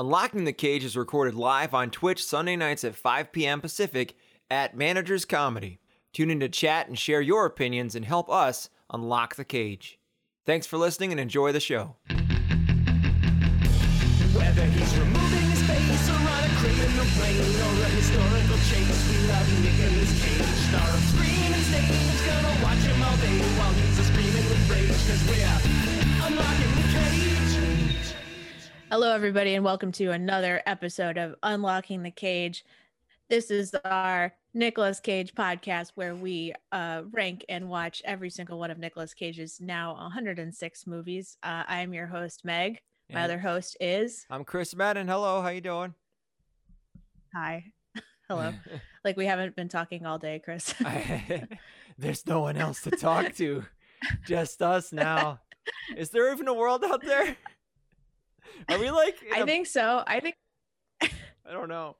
Unlocking the Cage is recorded live on Twitch Sunday nights at 5 p.m. Pacific at Managers Comedy. Tune in to chat and share your opinions and help us unlock the cage. Thanks for listening and enjoy the show. Hello, everybody, and welcome to another episode of Unlocking the Cage. This is our Nicolas Cage podcast where we uh, rank and watch every single one of Nicolas Cage's now 106 movies. Uh, I am your host, Meg. My And other host is I'm Chris Madden. Hello, how you doing? Hi. Hello. like we haven't been talking all day, Chris. I- There's no one else to talk to, just us now. Is there even a world out there? Are we like? I a- think so. I think I don't know.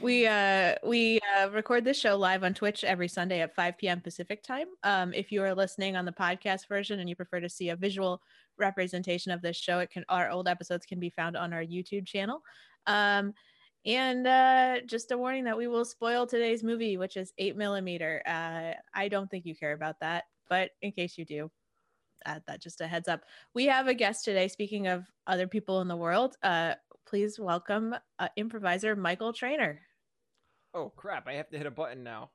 we uh we uh record this show live on twitch every sunday at 5 p.m pacific time um if you are listening on the podcast version and you prefer to see a visual representation of this show it can our old episodes can be found on our youtube channel um and uh just a warning that we will spoil today's movie which is 8 millimeter uh i don't think you care about that but in case you do add that just a heads up we have a guest today speaking of other people in the world uh please welcome uh, improviser michael trainer Oh crap! I have to hit a button now.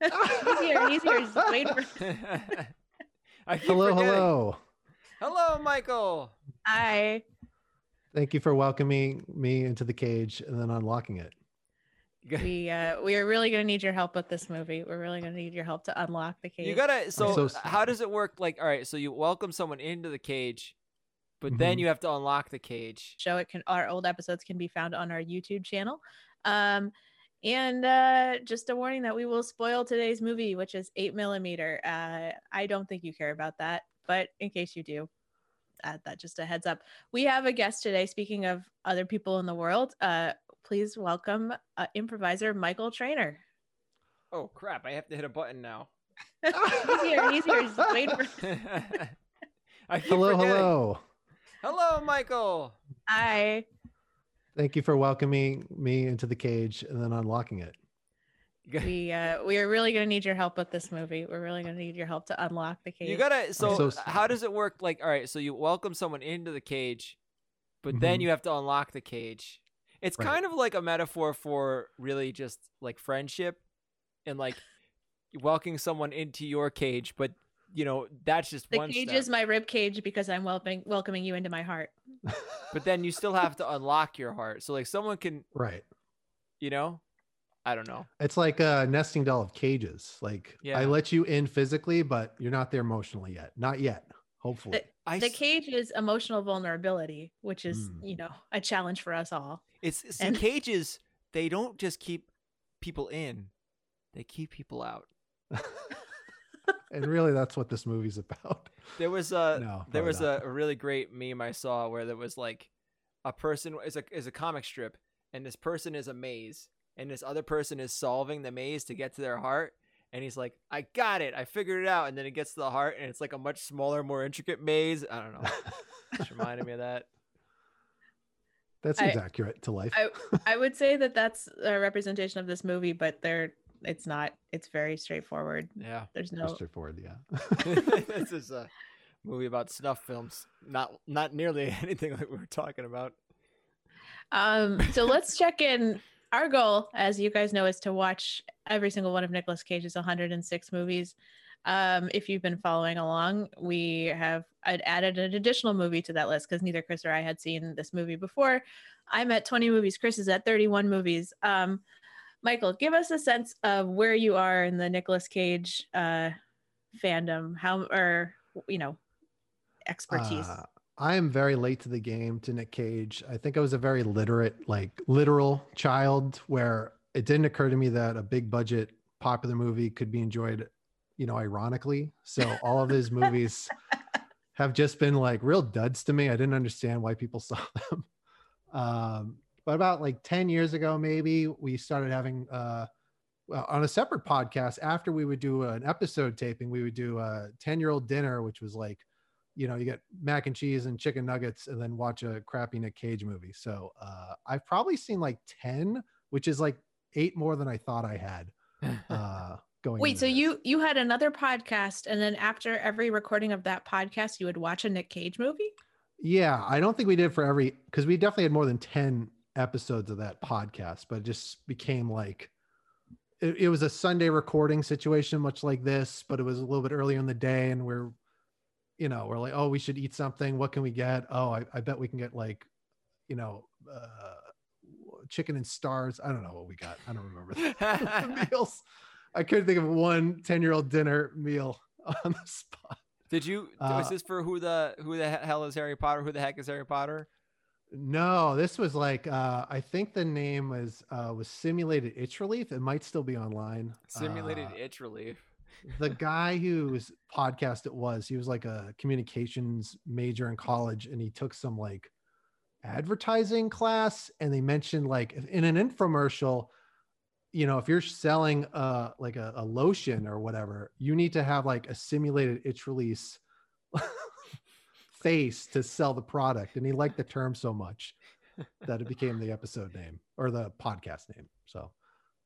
he's here. He's here. Just wait for. I keep Hello, forgetting. hello. Hello, Michael. Hi. Thank you for welcoming me into the cage and then unlocking it. We uh we are really gonna need your help with this movie. We're really gonna need your help to unlock the cage. You gotta. So, so how does it work? Like, all right. So you welcome someone into the cage, but then Mhm. you have to unlock the cage. show. It can our old episodes can be found on our YouTube channel. Um and uh just a warning that we will spoil today's movie, which is eight millimeter. Uh I don't think you care about that, but in case you do, add that just a heads up. We have a guest today. Speaking of other people in the world, uh please welcome uh, improviser Michael Trainer. Oh crap! I have to hit a button now. he's here. He's here. Just wait for. I Hello, forgetting. hello. Hello, Michael. Hi. Thank you for welcoming me into the cage and then unlocking it. We uh we are really gonna need your help with this movie. We're really gonna need your help to unlock the cage. You gotta. So, so how does it work? Like, all right. So you welcome someone into the cage, but then Mhm. you have to unlock the cage. It's Right. kind of like a metaphor for really just like friendship, and like welcoming someone into your cage. But you know that's just the one cage step. is my rib cage because I'm welcoming welcoming you into my heart. But then you still have to unlock your heart. So like someone can, right. you know, I don't know. It's like a nesting doll of cages. Like Yeah. I let you in physically, but you're not there emotionally yet. Not yet. Hopefully. I The s- cage is emotional vulnerability, which is, Mm. you know, a challenge for us all. It's see, and- cages. They don't just keep people in; they keep people out. and really that's what this movie's about. There was a No, there was not. a, a really great meme I saw where there was like a person is a is a comic strip, and this person is a maze, and this other person is solving the maze to get to their heart. And he's like, "I got it! I figured it out!" And then it gets to the heart, and it's like a much smaller, more intricate maze. I don't know. Just reminded me of that. that I- accurate to life. I I would say that that's a representation of this movie, but they're it's not. It's very straightforward. Yeah. There's Pretty no straightforward, yeah. this is a movie about snuff films. Not not nearly anything like we were talking about. Um, so let's check in. Our goal, as you guys know, is to watch every single one of Nicolas Cage's 106 movies. Um, if you've been following along, we have I'd added an additional movie to that list because neither Chris or I had seen this movie before. I'm at 20 movies. Chris is at 31 movies. Um, Michael, give us a sense of where you are in the Nicolas Cage uh, fandom. How or you know expertise. Uh, I am very late to the game to Nick Cage. I think I was a very literate, like literal child where it didn't occur to me that a big budget popular movie could be enjoyed, you know, ironically. So all of his movies have just been like real duds to me. I didn't understand why people saw them. Um, but about like 10 years ago, maybe we started having uh well, on a separate podcast after we would do an episode taping, we would do a 10 year old dinner, which was like you know, you get mac and cheese and chicken nuggets and then watch a crappy Nick Cage movie. So uh, I've probably seen like 10, which is like eight more than I thought I had. Uh, going Wait, so this. you you had another podcast, and then after every recording of that podcast, you would watch a Nick Cage movie? Yeah, I don't think we did for every because we definitely had more than 10 episodes of that podcast, but it just became like it, it was a Sunday recording situation, much like this, but it was a little bit earlier in the day, and we're you know, we're like, oh, we should eat something. What can we get? Oh, I, I bet we can get like, you know, uh chicken and stars. I don't know what we got. I don't remember the meals. I couldn't think of one 10 year old dinner meal on the spot. Did you? Uh, was this for who the who the hell is Harry Potter? Who the heck is Harry Potter? No, this was like uh I think the name was uh was simulated itch relief. It might still be online. Simulated Uh, itch relief. The guy whose podcast it was, he was like a communications major in college and he took some like advertising class and they mentioned like in an infomercial you know if you're selling uh like a, a lotion or whatever you need to have like a simulated itch release face to sell the product. And he liked the term so much that it became the episode name or the podcast name. So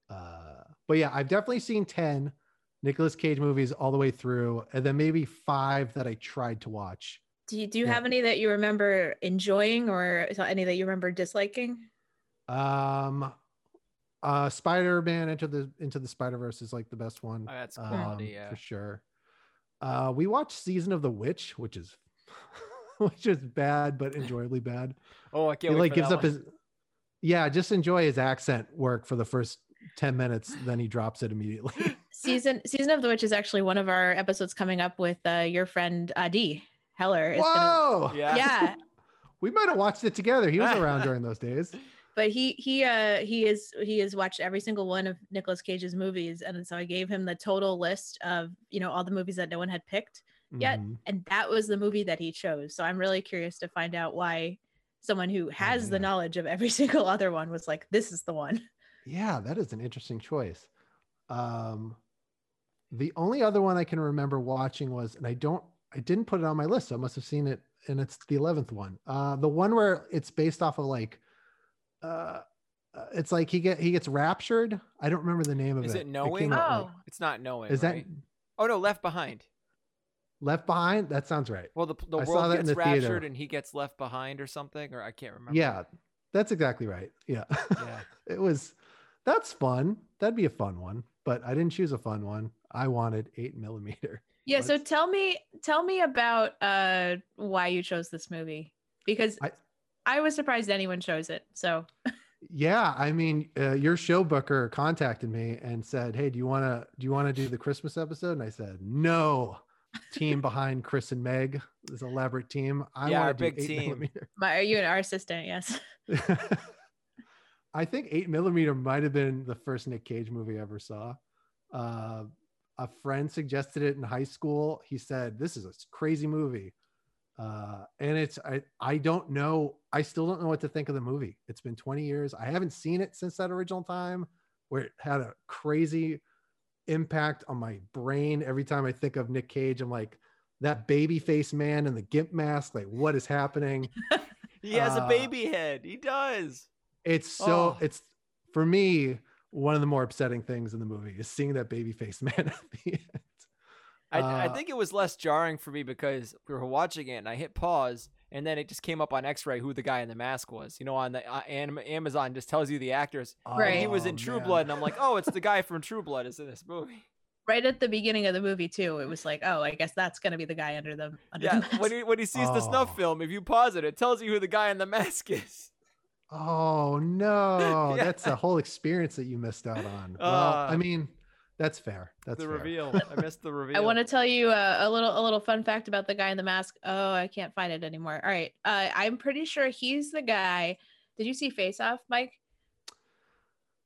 uh but yeah i've definitely seen 10 Nicolas Cage movies all the way through, and then maybe five that I tried to watch. Do you, do you Yeah. have any that you remember enjoying, or any that you remember disliking? Um, uh, Spider Man into the into the Spider Verse is like the best one. Oh, that's um, yeah. for sure. Uh, we watched Season of the Witch, which is which is bad but enjoyably bad. Oh, I can't he wait like gives up one. his yeah, just enjoy his accent work for the first ten minutes, then he drops it immediately. Season season of the witch is actually one of our episodes coming up with uh, your friend Adi Heller. is gonna- Whoa! Yeah. yeah, We might have watched it together. He was around during those days. but he he uh he is he has watched every single one of Nicolas Cage's movies, and so I gave him the total list of you know all the movies that no one had picked, Yet- Mhm. and that was the movie that he chose. So I'm really curious to find out why someone who has the knowledge of every single other one was like, this is the one. Yeah, that is an interesting choice. Um, the only other one I can remember watching was, and I don't, I didn't put it on my list. So I must have seen it, and it's the eleventh one. Uh, the one where it's based off of like, uh, uh, it's like he get he gets raptured. I don't remember the name of Is it. it knowing? came out, Oh. like- It's not knowing. is that right? Oh no, Left Behind. Left Behind? That sounds right. Well, the the I saw world that in gets the theater. raptured and he gets left behind or something, or I can't remember. Yeah, that's exactly right. Yeah, Yeah. it was. That's fun. That'd be a fun one, but I didn't choose a fun one. I wanted eight millimeter. Yeah, so Let's- tell me tell me about uh why you chose this movie because I, I- was surprised anyone chose it. So Yeah, I mean, uh, your show booker contacted me and said, "Hey, do you want to do you want to do the Christmas episode?" And I said, "No." Team behind Chris and Meg, this elaborate team. I Yeah, our want to do big eight team. millimeter. my are you our assistant? Yes. I think eight millimeter might have been the first Nick Cage movie I ever saw. Uh, a friend suggested it in high school. He said, "This is a crazy movie," uh, and it's I I don't know. I still don't know what to think of the movie. It's been 20 years. I haven't seen it since that original time, where it had a crazy impact on my brain. Every time I think of Nick Cage, I'm like that baby face man in the gimp mask. Like, what is happening? He has a Uh, baby head. He does. It's so Oh. it's for me one of the more upsetting things in the movie is seeing that baby face man at the end. I, I Uh, think it was less jarring for me because we were watching it and I hit pause and then it just came up on X-ray who the guy in the mask was. You know, on the uh, Amazon just tells you the actors. Right. And he was Oh, in True man. Blood and I'm like, oh, it's the guy from True Blood is in this movie. Right at the beginning of the movie too, it was like, oh, I guess that's gonna be the guy under the under Yeah, the mask. when he when he sees the snuff Oh. film, if you pause it, it tells you who the guy in the mask is. Oh no, Yeah. that's a whole experience that you missed out on. well, Uh, I mean, that's fair. That's the fair. reveal. I missed the reveal. I want to tell you uh, a little a little fun fact about the guy in the mask. Oh, I can't find it anymore. All right, uh, I'm pretty sure he's the guy. Did you see Face Off, Mike?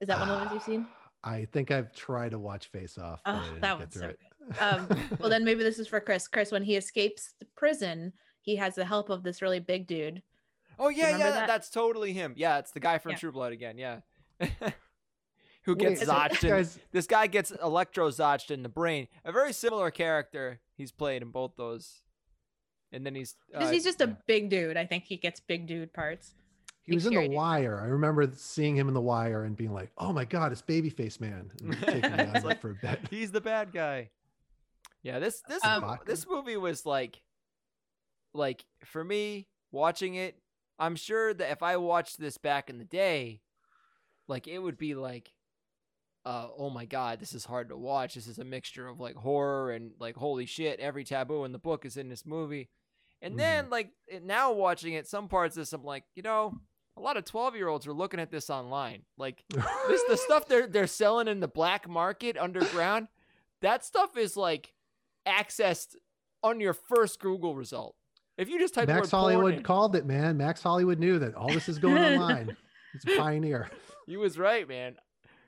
Is that one of the ones you've seen? I think I've tried to watch Face Off. but I Oh, didn't that get one's through so it. good. Um, well, then maybe this is for Chris. Chris, when he escapes the prison, he has the help of this really big dude. Oh yeah, yeah, that? that's totally him. Yeah, it's the guy from Yeah. True Blood again. Yeah, who gets so- zotched in guys, this guy gets electro zotched in the brain. A very similar character he's played in both those and then he's Because uh, he's just a big dude. I think he gets big dude parts. He was in The Wire. I remember seeing him in The Wire and being like, "Oh my god, it's Babyface Man!" And taking me out It's of like- for a bit. he's the bad guy. Yeah, this this Um, this movie was like, like for me watching it. I'm sure that if I watched this back in the day, like it would be like, uh, oh my god, this is hard to watch. This is a mixture of like horror and like holy shit, every taboo in the book is in this movie. And then like now watching it, some parts of this, I'm like, you know, a lot of 12 year olds are looking at this online. Like this the stuff they're they're selling in the black market underground that stuff is like accessed on your first google result if you just type the Max word Hollywood in- called it, man. Max Hollywood knew that all this is going online. He's a pioneer. he was right man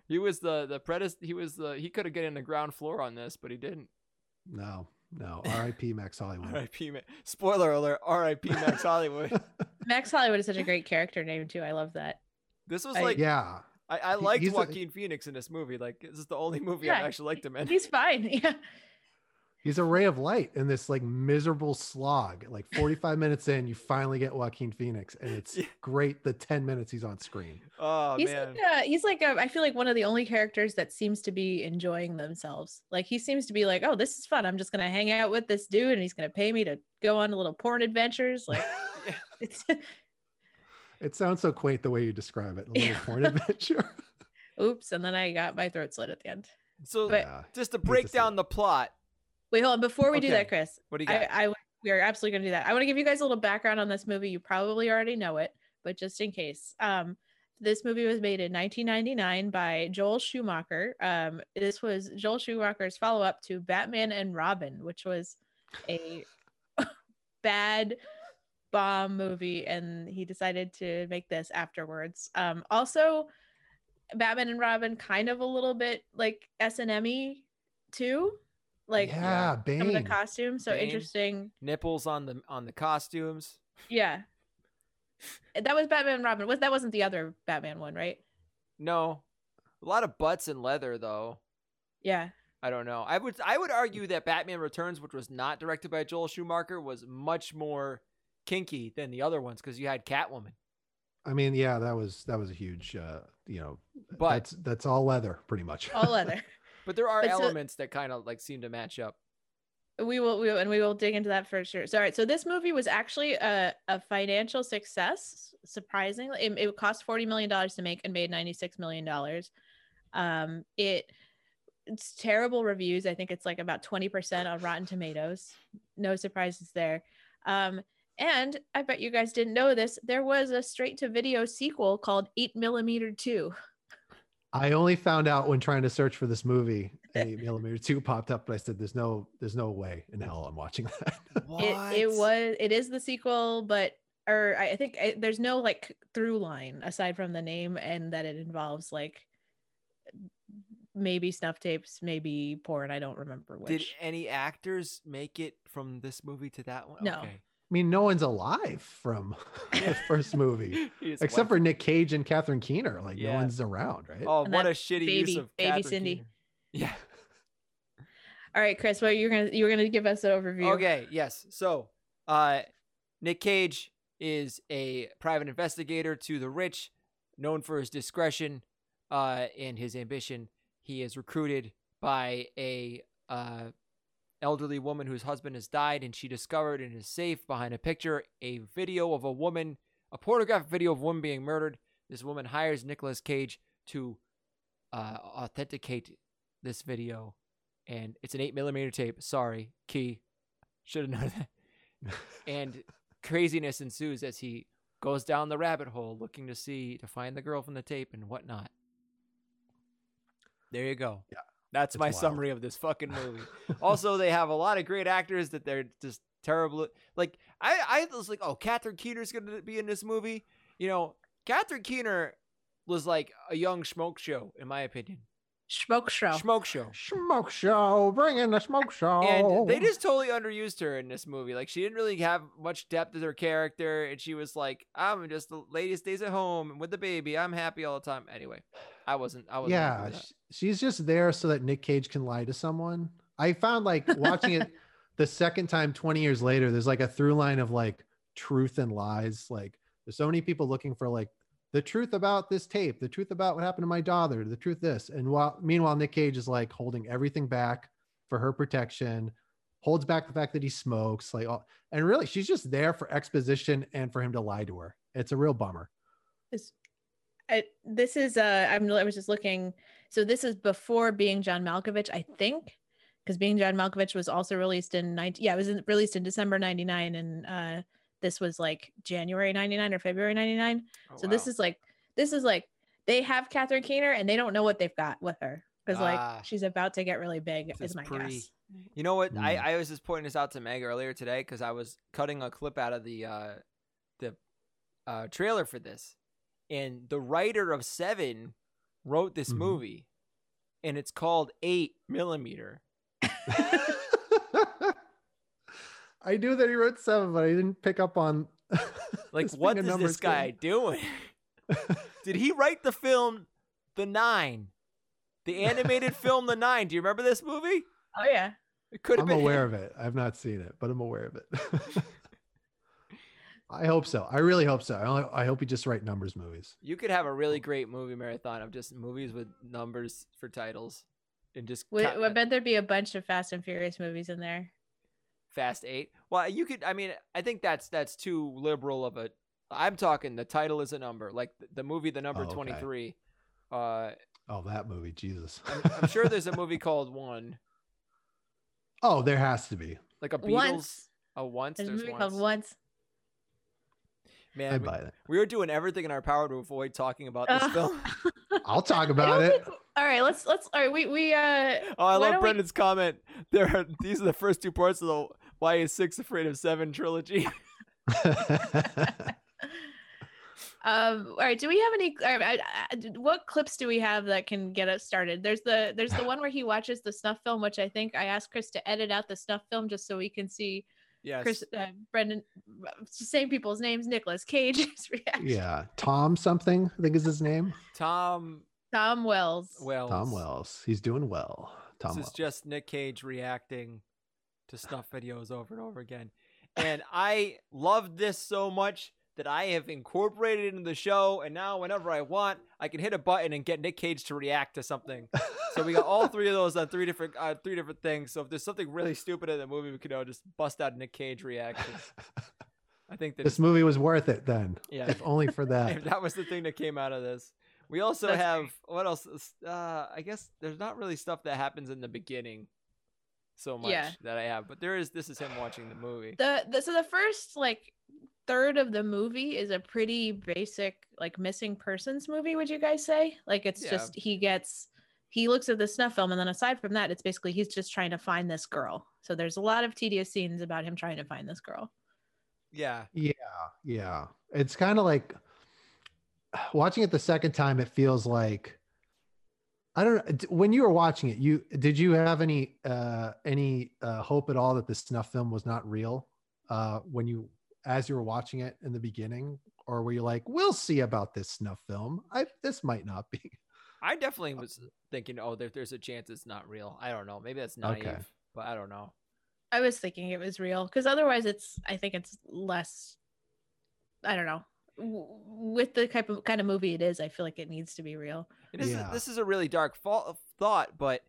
he was the the predis- he was the he could have gotten the ground floor on this but he didn't No, no. R.I.P. Max Hollywood. rip Ma- spoiler alert rip max hollywood Max Hollywood is such a great character name too. I love that. this was I- like yeah, i, I liked he's a- joaquin phoenix in this movie like this is the only movie i Yeah, actually liked him in He's fine. Yeah. He's a ray of light in this like miserable slog. Like 45 minutes in, you finally get Joaquin Phoenix, and it's Yeah. great. The 10 minutes he's on screen. oh he's man like a, he's like a, I feel like one of the only characters that seems to be enjoying themselves. Like he seems to be like, oh, this is fun. I'm just gonna hang out with this dude, and he's gonna pay me to go on a little porn adventures. Like it's It sounds so quaint the way you describe it. A little porn adventure. oops, and then I got my throat slit at the end. so but- yeah. just to to break down the plot Wait, hold on. Before we do that, Chris, what do you got I, I we are absolutely going to do that. I want to give you guys a little background on this movie. You probably already know it, but just in case, um, this movie was made in 1999 by Joel Schumacher. Um, this was Joel Schumacher's follow up to Batman and Robin, which was a bad bomb movie, and he decided to make this afterwards. Um, also, Batman and Robin kind of a little bit like S and M too, like yeah, some of the Bane. costumes. So Bane. interesting. nipples on the on the costumes Yeah. That was Batman and Robin. Was that wasn't the other Batman one, right? No, a lot of butts and leather though. Yeah. I don't know. I would I would argue that Batman Returns, which was not directed by Joel Schumacher, was much more kinky than the other ones because you had Catwoman. I mean, yeah, that was that was a huge. uh You know, But that's that's all leather, pretty much. All leather. but there are but so- elements that kind of like seem to match up. we will we will, and we will dig into that for sure. So all right, so this movie was actually a, a financial success, surprisingly. It, it cost 40 million dollars to make and made 96 million dollars. Um it it's terrible reviews. I think it's like about 20% on Rotten Tomatoes. No surprises there. Um and I bet you guys didn't know this. There was a straight to video sequel called 8 millimeter 2. I only found out when trying to search for this movie, eh. and eight millimeter two popped up, but I said, "There's no, there's no way in hell I'm watching that." it, it was it is the sequel but or i I think I, there's no like through line aside from the name and that it involves like maybe snuff tapes maybe porn i don't remember which Did any actors make it from this movie to that one? No. Okay. I mean, no one's alive from the first movie, except went- for Nick Cage and Catherine Keener. Like, Yeah. no one's around, right? Oh, And what a shitty baby- use of baby Catherine Cindy. Keener. Yeah. all right chris what you're gonna you're gonna give us an overview Okay, yes. So, uh, Nick Cage is a private investigator to the rich, known for his discretion uh, and his ambition. He is recruited by a uh, elderly woman whose husband has died, and she discovered in his safe behind a picture a video of a woman, a pornographic video of a woman being murdered. This woman hires Nicolas Cage to uh, authenticate this video, and it's an eight millimeter tape. Sorry, key. Should have known that. and craziness ensues as he goes down the rabbit hole looking to see to find the girl from the tape and whatnot. There you go. Yeah, That's it's my wild. summary of this fucking movie. also, they have a lot of great actors that they're just terrible. Like I, I was like, oh, Catherine Keener's gonna be in this movie. You know, Catherine Keener was like a young smoke show, in my opinion. smoke show Smoke show. Smoke show, bring in the smoke show. And they just totally underused her in this movie. Like she didn't really have much depth to her character, and she was like, "I'm just the lady stays at home with the baby. I'm happy all the time." Anyway, I wasn't. I wasn't. yeah, with that. sh- she's just there so that Nick Cage can lie to someone. I found like watching it the second time 20 years later, there's like a through line of like truth and lies. Like there's so many people looking for like the truth about this tape, the truth about what happened to my daughter, the truth this. And while meanwhile, Nick Cage is like holding everything back for her protection, holds back the fact that he smokes, like all, and really she's just there for exposition and for him to lie to her. It's a real bummer. This, I, this is uh I'm I was just looking. So this is before being John Malkovich, I think, because being John Malkovich was also released in 19 yeah, it was in, released in December 99 and uh this was like January 99 or February 99. Oh, so this is like this is like they have Catherine Keener and they don't know what they've got with her because Ah. like she's about to get really big is is my pre- guess. You know what? I, Mm. I was just pointing this out to Meg earlier today because I was cutting a clip out of the uh, the uh, trailer for this, and the writer of Seven wrote this Mhm. movie, and it's called Eight Millimeter. I knew that he wrote seven, but I didn't pick up on Like, this being what a is numbers this guy game. doing? Did he write the film The Nine, the animated film The Nine? Do you remember this movie? Oh yeah. It could have I'm been aware him. of it. I've not seen it, but I'm aware of it. I hope so. I really hope so. I, I hope he just write numbers movies. You could have a really great movie marathon of just movies with numbers for titles, and just Would, count- I bet there'd be a bunch of Fast and Furious movies in there. Fast Eight. Well, you could. I mean, I think that's that's too liberal of a. I'm talking. The title is a number, like the, the movie, the number Oh, okay. twenty three. Uh, Oh, that movie, Jesus. I'm, I'm sure there's a movie called One, oh, there has to be. like a Beatles. Once. A once. There's a movie once. called Once. Man, I we, buy that. we were doing everything in our power to avoid talking about this Uh, film. I'll talk about it. think- all right, let's let's all right. We we uh. Oh, I love don't we- Brendan's comment. There, are, these are the first two parts of the Why is Six Afraid of Seven trilogy. Um. All right. Do we have any? all right, I, I, what clips do we have that can get us started? There's the there's the one where he watches the snuff film, which I think I asked Chris to edit out the snuff film just so we can see yes. Chris, uh, Brendan, same people's names. Nicholas Cage's reaction. yeah. Tom something, I think is his name. Tom Tom Wells. Wells. Tom Wells. He's doing well. Tom this Wells. is just Nick Cage reacting to snuff videos over and over again. And I loved this so much that I have incorporated it into the show. And now, whenever I want, I can hit a button and get Nick Cage to react to something. So we got all three of those on three different uh, three different things. So if there's something really stupid in the movie, we could uh, just bust out Nick Cage reactions. I think that this movie was worth it then. Yeah. If only for that. if that was the thing that came out of this. We also That's have what else? Uh, I guess there's not really stuff that happens in the beginning so much Yeah. that I have, but there is. This is him watching the movie. the, the so the first like third of the movie is a pretty basic like missing persons movie would you guys say like it's Yeah. just he gets he looks at the snuff film and then aside from that it's basically he's just trying to find this girl so there's a lot of tedious scenes about him trying to find this girl Yeah, Yeah, yeah. It's kind of like watching it the second time. It feels like I don't know. When you were watching it, you did you have any uh any uh, hope at all that the snuff film was not real uh when you as you were watching it in the beginning, or were you like, "We'll see about this snuff film. I this might not be." I definitely uh, was thinking, oh, there, there's a chance it's not real. I don't know. Maybe that's naive, Okay. but I don't know. i was thinking it was real because otherwise it's i think it's less i don't know with the type of kind of movie it is i feel like it needs to be real And this, Yeah. is, this is a really dark uh, thought, but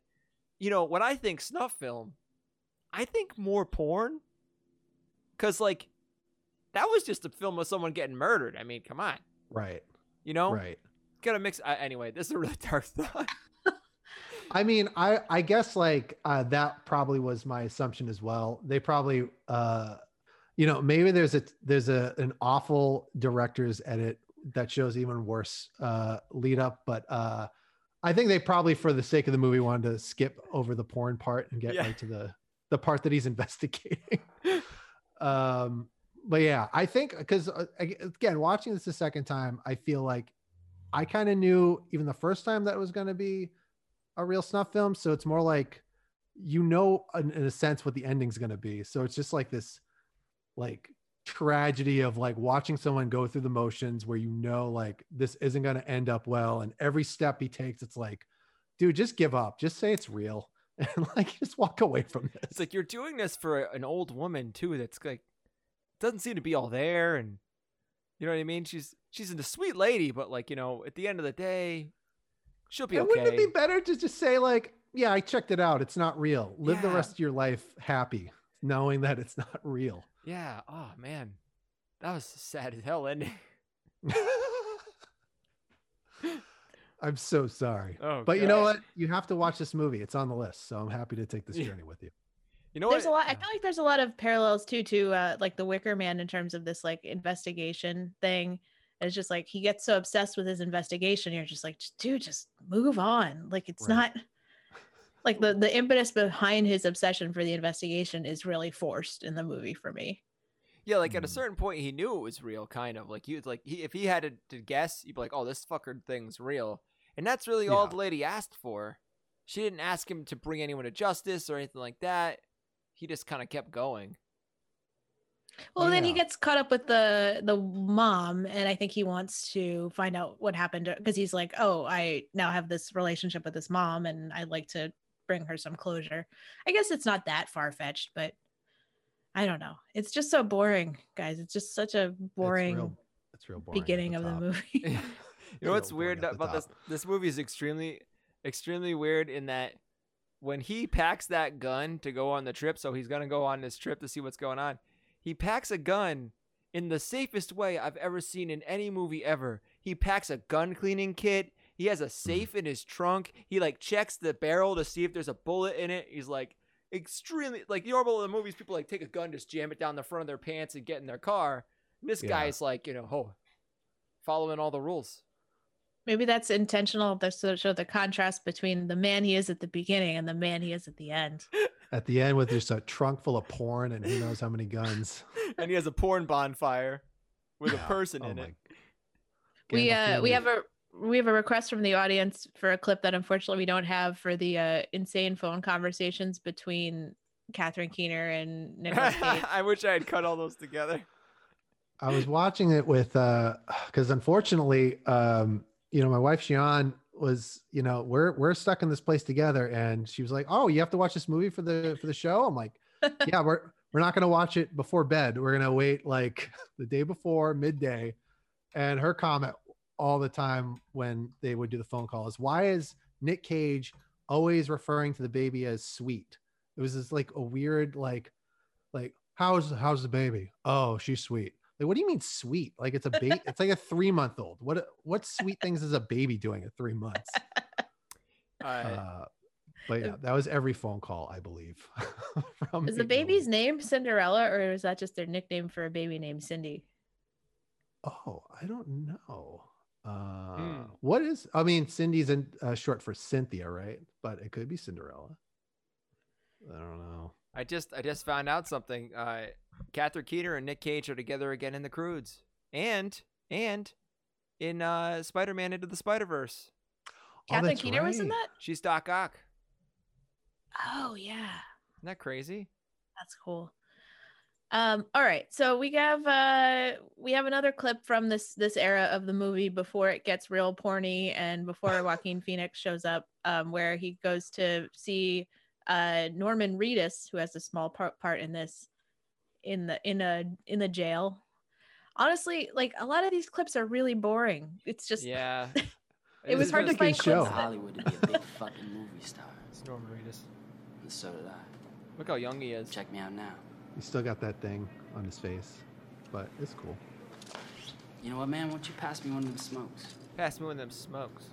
you know, when I think snuff film, I think more porn. Cause like that was just a film of someone getting murdered. I mean, come on, Right. you know, Right. Gotta mix. I, anyway, this is a really dark thought. I mean, I I guess like uh, that probably was my assumption as well. They probably, uh, you know, maybe there's a there's a an awful director's edit that shows even worse uh, lead up, but uh, I think they probably, for the sake of the movie, wanted to skip over the porn part and get Yeah. right to the the part that he's investigating. um, but yeah, I think because again, watching this the second time, I feel like I kind of knew even the first time that it was going to be a real snuff film. So it's more like you know, in, in a sense, what the ending's going to be. So it's just like this, like tragedy of like watching someone go through the motions where you know, like this isn't going to end up well, and every step he takes, it's like, dude, just give up. Just say it's real. and like just walk away from this. It's like you're doing this for an old woman too. That's like doesn't seem to be all there, and you know what I mean. She's she's a sweet lady, but like you know, at the end of the day, she'll be And okay. Wouldn't it be better to just say like, yeah, I checked it out. It's not real. Live the rest of your life happy, knowing that it's not real. yeah. Oh man, that was sad as hell ending. I'm so sorry. Oh, But you know what? You have to watch this movie. It's on the list. So I'm happy to take this journey with you. You know there's a what? lot i feel like there's a lot of parallels too to uh like the wicker man in terms of this like investigation thing it's just like he gets so obsessed with his investigation you're just like dude just move on like it's Right. not like the the impetus behind his obsession for the investigation is really forced in the movie for me Yeah, like at a Mm. certain point, he knew it was real. Kind of like he was like he, if he had to, to guess, he'd be like, "Oh, this fucker thing's real," and that's really all the lady asked for. She didn't ask him to bring anyone to justice or anything like that. He just kind of kept going. well then he gets caught up with the the mom and i think he wants to find out what happened because he's like oh i now have this relationship with this mom and i'd like to bring her some closure i guess it's not that far-fetched but i don't know it's just so boring guys it's just such a boring It's real, it's real boring. at beginning of the movie you know Real what's weird at the about this? This movie is extremely, extremely weird in that when he packs that gun to go on the trip, so he's gonna go on this trip to see what's going on. He packs a gun in the safest way I've ever seen in any movie ever. He packs a gun cleaning kit. He has a mm-hmm. safe in his trunk. He like checks the barrel to see if there's a bullet in it. He's like extremely like normal in the movies. People like take a gun, just jam it down the front of their pants and get in their car. And this Yeah. guy's like, you know, oh, following all the rules. Maybe that's intentional to so- show the contrast between the man he is at the beginning and the man he is at the end At the end, with just a trunk full of porn and who knows how many guns. and he has a porn bonfire with a person Oh in my- it. we uh we have a we have a request from the audience for a clip that unfortunately we don't have for the uh, insane phone conversations between Catherine Keener and Nicolas Cage. I wish I had cut all those together. I was watching it with uh because unfortunately, um, you know, my wife Shion was, you know, we're we're stuck in this place together, and she was like, "Oh, you have to watch this movie for the for the show." I'm like, "Yeah, we're we're not gonna watch it before bed. We're gonna wait like the day before midday." And her comment all the time when they would do the phone call is, "Why is Nick Cage always referring to the baby as sweet?" It was just like a weird like like how's how's the baby? Oh, she's sweet. Like, what do you mean sweet? Like it's a baby. it's like a three month old. What what sweet things is a baby doing at three months? Right. Uh, but yeah, that was every phone call, I believe. from Is the baby's Nolte. name Cinderella or is that just their nickname for a baby named Cindy? Oh, I don't know. Uh, Hmm. What is? I mean, Cindy's in, uh, short for Cynthia, right? But it could be Cinderella. I don't know. I just I just found out something. Uh, Catherine Keener and Nick Cage are together again in the Croods, and and in uh, Spider-Man Into the Spider-Verse. Oh, Catherine that's Keener was in that? She's Doc Ock. Oh yeah. Isn't that crazy? That's cool. Um, all right, so we have uh we have another clip from this this era of the movie before it gets real porny and before Joaquin Phoenix shows up, um, where he goes to see uh Norman Reedus, who has a small part part in this in the in a in the jail. Honestly, like a lot of these clips are really boring. It's just Yeah. It was hard to is- Good find show. clips. that- Hollywood to be a big fucking movie star. It's Norman Reedus. And so did I. Look how young he is. Check me out now. He still got that thing on his face, but it's cool. You know what, man? Why don't you pass me one of them smokes? Pass me one of them smokes.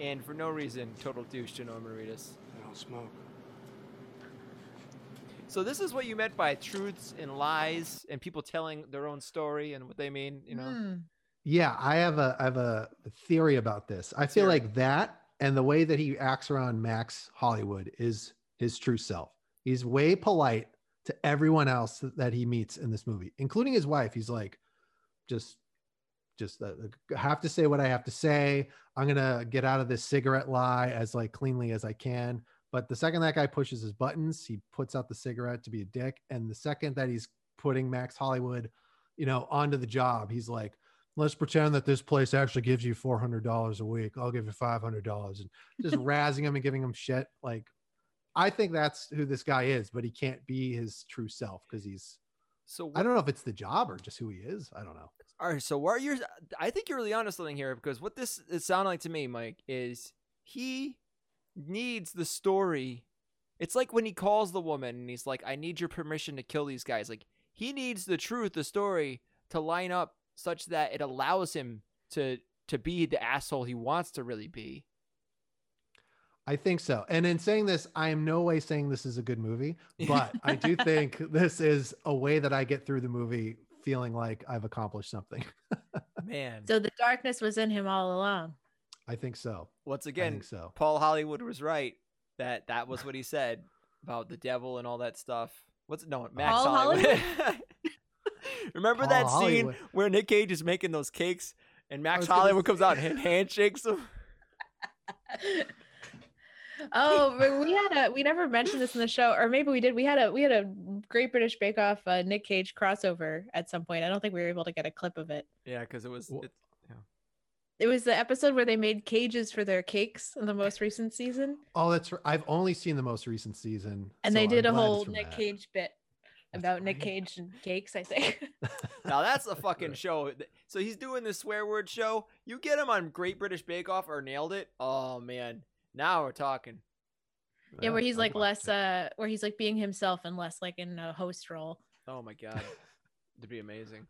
And for no reason, total douche to Norman Reedus. I don't smoke. So this is what you meant by truths and lies and people telling their own story and what they mean, you know? Hmm. Yeah, I have a I have a theory about this. I feel hear like that and the way that he acts around Max Hollywood is his true self. He's way polite to everyone else that- that he meets in this movie, including his wife. He's like, just, just uh, have to say what I have to say. I'm gonna get out of this cigarette lie as like cleanly as I can. But the second that guy pushes his buttons, he puts out the cigarette to be a dick. And the second that he's putting Max Hollywood, you know, onto the job, he's like, let's pretend that this place actually gives you four hundred dollars a week. I'll give you five hundred dollars, and just razzing him and giving him shit. Like, I think that's who this guy is, but he can't be his true self because he's. So I don't know if it's the job or just who he is. I don't know. All right, so what are your? I think you're really onto something here because what this it sounded like to me, Mike, is he needs the story. It's like when he calls the woman and he's like, "I need your permission to kill these guys." Like he needs the truth, the story, to line up such that it allows him to to be the asshole he wants to really be. I think so. And in saying this, I am no way saying this is a good movie, but I do think this is a way that I get through the movie feeling like I've accomplished something. Man, So the darkness was in him all along. I think so. once again, so. Paul Hollywood was right that that was what he said about the devil and all that stuff. What's no Max Paul Hollywood? Remember that Paul scene where Nick Cage is making those cakes and Max Hollywood comes out and handshakes him? oh, we had a we never mentioned this in the show, or maybe we did. We had a we had a Great British Bake Off uh, Nick Cage crossover at some point. I don't think we were able to get a clip of it. Yeah, because it was. Wha- It, It was the episode where they made cages for their cakes in the most recent season, Oh, that's—I've only seen the most recent season. and so they I'm did a whole Nick that. Cage bit That's about Nick. Cage and cakes. I think. now that's a fucking show. So he's doing this swear word show. You get him on Great British Bake Off or nailed it. Oh man, now we're talking. yeah, where he's I'd like less it. uh, where he's like being himself and less like in a host role. Oh my god, it'd be amazing.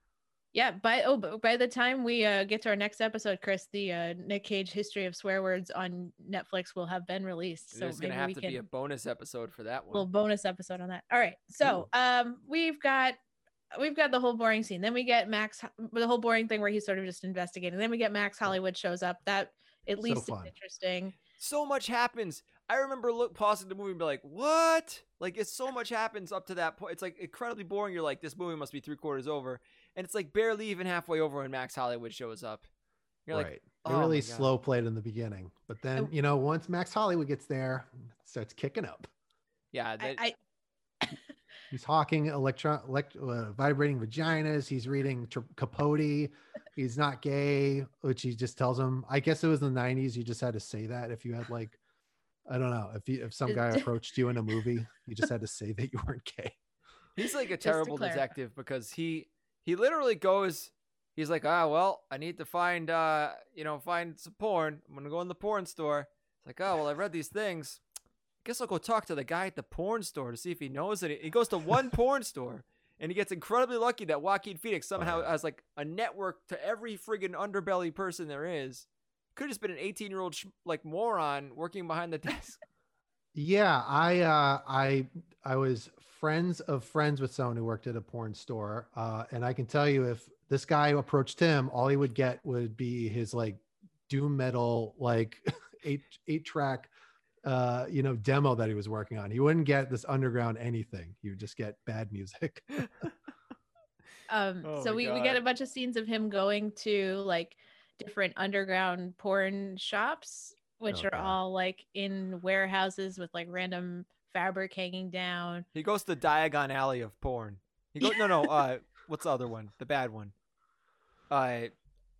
Yeah, by oh, but by the time we uh, get to our next episode, Chris, the uh, Nick Cage history of swear words on Netflix will have been released. So There's gonna have to can be a bonus episode for that one. little bonus episode on that. All right, so um, we've got we've got the whole boring scene. Then we get Max, the whole boring thing where he's sort of just investigating. Then we get Max Hollywood shows up. That at So least is interesting. So much happens. I remember look pausing the movie and be like, "What?" Like it's so much happens up to that point. It's like incredibly boring. You're like, "This movie must be three quarters over," and it's like barely even halfway over when Max Hollywood shows up. You're right. like, they "Oh really my God." slow played in the beginning, but then you know once Max Hollywood gets there, it starts kicking up. "Yeah." That, I, I He's hawking electron, elect, uh, vibrating vaginas. He's reading Tr- Capote. He's not gay, which he just tells him. I guess it was in the '90s. You just had to say that if you had like, I don't know, if you, if some guy approached you in a movie, you just had to say that you weren't gay. he's like a terrible detective because he he literally goes. He's like, "Ah, well, I need to find uh, you know, find some porn. I'm gonna go in the porn store." It's like, "Oh, well, I read these things." I guess I'll go talk to the guy at the porn store to see if he knows it. He goes to one porn store and he gets incredibly lucky that Joaquin Phoenix somehow yeah. has like a network to every friggin' underbelly person there is. Could have just been an 18 year old sh- like moron working behind the desk. Yeah, I uh, I I was friends of friends with someone who worked at a porn store, uh, and I can tell you if this guy approached him, all he would get would be his like doom metal like eight eight track uh you know demo that he was working on he wouldn't get this underground anything he would just get bad music Um, Oh so my we, we get a bunch of scenes of him going to like different underground porn shops, which are Okay. all like in warehouses with like random fabric hanging down. He goes to Diagon Alley of porn. He goes, no, no, uh, what's the other one? The bad one. Uh,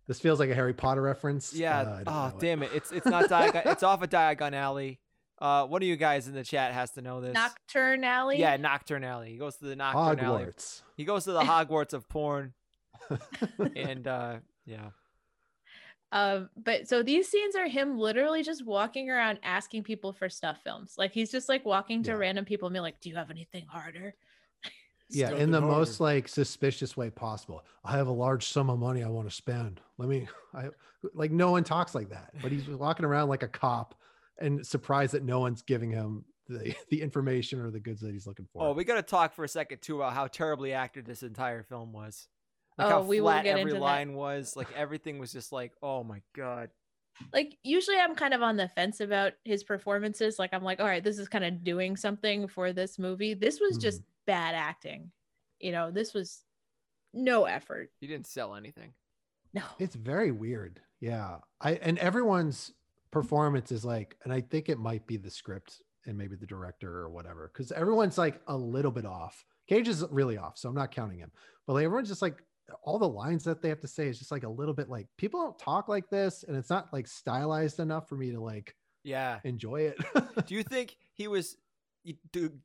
this feels like a harry potter reference yeah. Uh, oh, know it. damn it. It's it's not Diagon. it's off of Diagon Alley. Uh, one of you guys in the chat has to know this. Knockturn Alley. Yeah, Knockturn Alley. He goes to the Knockturn Alley. hogwarts He goes to the Hogwarts of porn, and uh, yeah, Um, but so these scenes are him literally just walking around asking people for snuff films. Like he's just like walking to Yeah. random people and be like, "Do you have anything harder?" yeah in the it most like suspicious way possible i have a large sum of money i want to spend let me i like no one talks like that but he's walking around like a cop and surprised that no one's giving him the, the information or the goods that he's looking for Oh, we got to talk for a second too about how terribly acted this entire film was. Like Oh, how we will flat get every into that. line was. Like everything was just like, oh my god. like usually I'm kind of on the fence about his performances. Like I'm like, all right, this is kind of doing something for this movie. This was just hmm. bad acting. You know, this was no effort. He didn't sell anything. No. it's very weird yeah i and everyone's performance is like and i think it might be the script and maybe the director or whatever because everyone's like a little bit off. Cage is really off so i'm not counting him. But like everyone's just like all the lines that they have to say is just like a little bit like people don't talk like this, and it's not like stylized enough for me to like Yeah. enjoy it. Do you think he was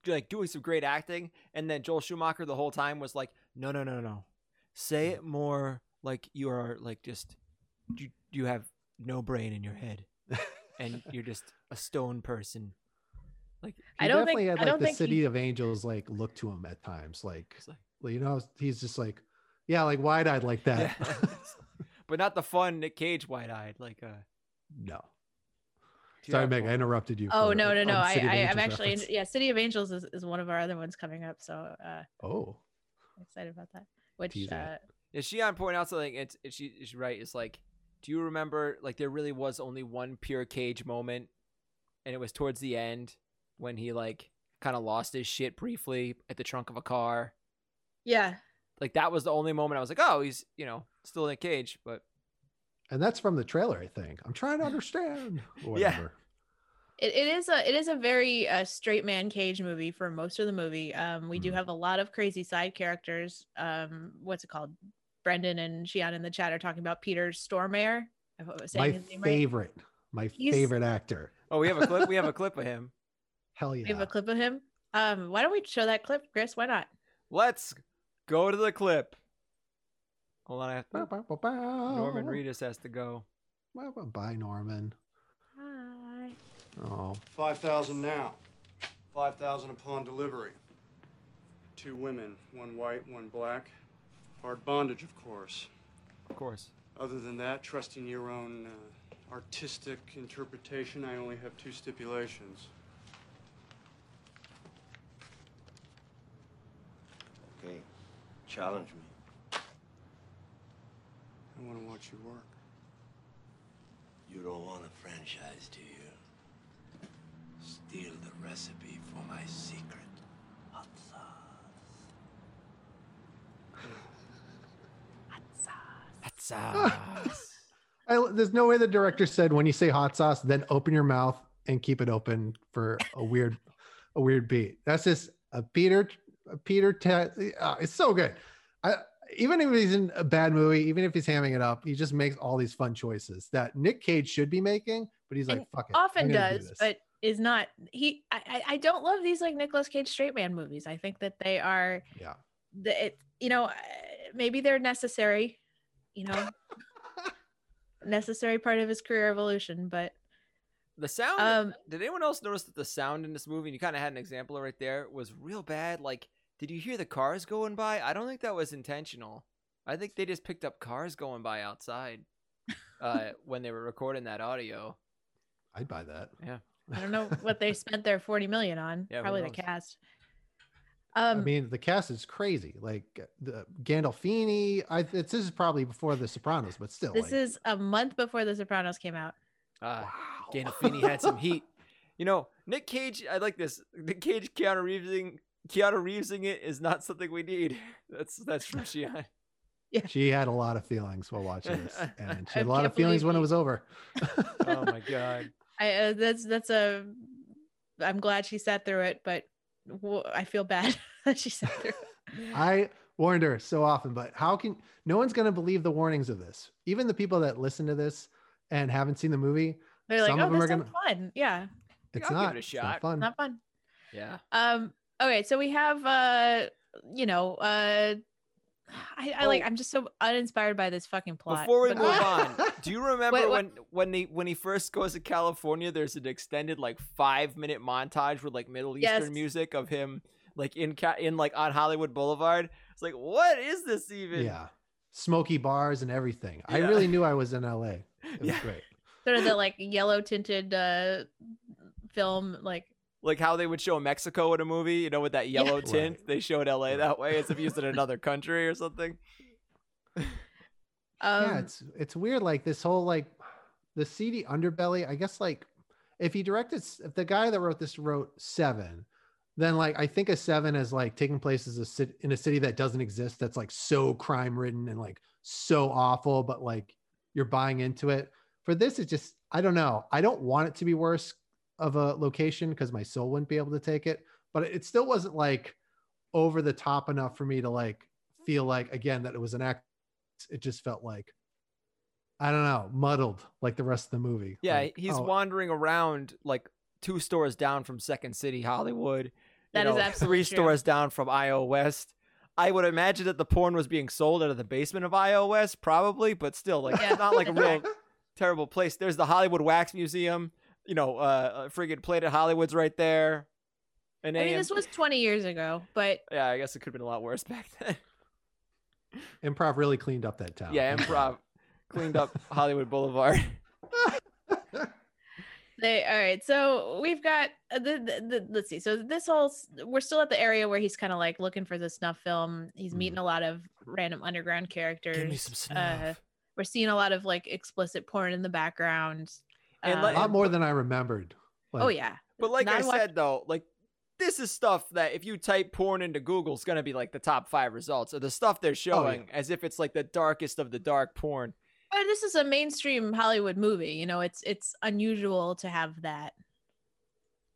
like doing some great acting, and then Joel Schumacher the whole time was like, "No, no, no, no, say it more like you are like just you you have no brain in your head, and you're just a stone person." Like I don't definitely think- had I like don't the think he- city of angels like look to him at times, like like well, you know, he's just like, yeah, like wide eyed like that. Yeah. but not the fun Nick Cage wide eyed like uh. no. Sorry, Meg, I interrupted you. Oh for no no no! a I, I I'm actually reference. yeah. City of Angels is, is one of our other ones coming up, so uh, Oh, I'm excited about that. Which Teasing it. uh, Is she on point out something? It's, it's she is right. It's like, do you remember like there really was only one pure Cage moment, and it was towards the end when he like kind of lost his shit briefly at the trunk of a car. yeah, Like that was the only moment I was like, oh, he's you know still in a cage, but and that's from the trailer, I think. I'm trying to understand. Or Yeah. it, it is a it is a very uh, straight man Cage movie for most of the movie. Um, we do Mhm. have a lot of crazy side characters. Um, what's it called? Brendan and Shion in the chat are talking about Peter Stormare. I hope I was saying My his name right. favorite, my He's- favorite actor. oh, we have a clip. we have a clip of him. Hell yeah. We have a clip of him. Um, why don't we show that clip, Chris? Why not? Let's go to the clip. Hold on, I have to, bow, bow, bow. Norman Reedus has to go. Bow, bow, Bye, Norman. Hi. Oh, 5,000 now. 5,000 upon delivery. Two women, one white, one black. Hard bondage, of course. Of course. Other than that, trusting your own uh, artistic interpretation, I only have two stipulations. Okay, challenge me. I want to watch you work. You don't want a franchise, do you? Steal the recipe for my secret hot sauce. That's sauce. I, there's no way the director said when you say hot sauce, then open your mouth and keep it open for a weird, a weird beat. That's just a Peter, a Peter. Te- uh, it's so good. I, even if he's in a bad movie, even if he's hamming it up, he just makes all these fun choices that Nick Cage should be making. But he's like, And fuck it. Often gonna do does, but is not he I, I I don't love these like Nicolas Cage straight man movies. I think that they are yeah. the it you know uh, maybe they're necessary, you know, necessary part of his career evolution, but The sound. um did anyone else notice that the sound in this movie? And you kind of had an example right there. Was real bad. Like, did you hear the cars going by? I don't think that was intentional. I think they just picked up cars going by outside uh, when they were recording that audio. I'd buy that. Yeah. I don't know what they spent their 40 million on. Yeah, Probably the knows? Cast. I Um mean, the cast is crazy. Like the Gandolfini. I it's, this is probably before The Sopranos, but still. this like, is a month before The Sopranos came out. Uh, wow. Gandolfini had some heat. You know, Nick Cage. I like this. Nick Cage, Keanu Reevesing, Keanu Reevesing it is not something we need. That's that's from Shion. She had a lot of feelings while watching this, and she had a lot of feelings believe when it was over. Oh my god. I uh, that's that's a I'm glad she sat through it, but w- I feel bad that she sat through. I warned her so often, but how can no one's going to believe the warnings of this? Even the people that listen to this and haven't seen the movie, They're like, Some "Oh, of them this are sounds fun." Yeah, it's I'll give not it a it's not fun. not fun. Yeah. Um. Okay, so we have uh, you know, uh, I, I like. Oh. I'm just so uninspired by this fucking plot. Before we but- move on, do you remember Wait, when when he when he first goes to California? There's an extended like five minute montage with like Middle Eastern Yes. music of him like in ca- in like on Hollywood Boulevard. It's like what is this even? Yeah, smoky bars and everything. I really knew I was in LA. It was Yeah. great. sort of the like yellow tinted uh film, like Like how they would show Mexico in a movie, you know, with that yellow Right. tint. They showed LA that way as if he was in another country or something. um. yeah, it's it's weird. Like this whole like the seedy underbelly. I guess like if he directed, if the guy that wrote this wrote Seven, then like I think a Seven is like taking place as a city in a city that doesn't exist. That's like so crime ridden and like so awful, but like you're buying into it. For this, it's just I don't know. I don't want it to be worse of a location because my soul wouldn't be able to take it. But it still wasn't like over the top enough for me to like feel like again that it was an act it just felt like I don't know, muddled like the rest of the movie. Yeah, Like, he's oh, wandering around like two stores down from Second City Hollywood. That you is absolutely three true. stores down from IO West. I would imagine that the porn was being sold out of the basement of IO West, probably, but still, like Yeah, it's not like a real terrible place. There's the Hollywood Wax Museum. You know, uh, uh friggin' Plated Hollywood's right there. And I mean, AM this was 20 years ago, but yeah, I guess it could have been a lot worse back then. improv really cleaned up that town. yeah, improv cleaned up Hollywood Boulevard. They all right. So we've got uh, the, the, the let's see. So this whole we're still at the area where he's kind of like looking for the snuff film. He's meeting a lot of random underground characters. Give me some Uh, snuff. we're seeing a lot of like explicit porn in the background. And Um, let- a lot more than I remembered. oh yeah. But like I Not watch- said though, like this is stuff that if you type porn into Google, it's gonna be like the top five results of the stuff they're showing, as if it's like the darkest of the dark porn. But this is a mainstream Hollywood movie. You know, it's it's unusual to have that.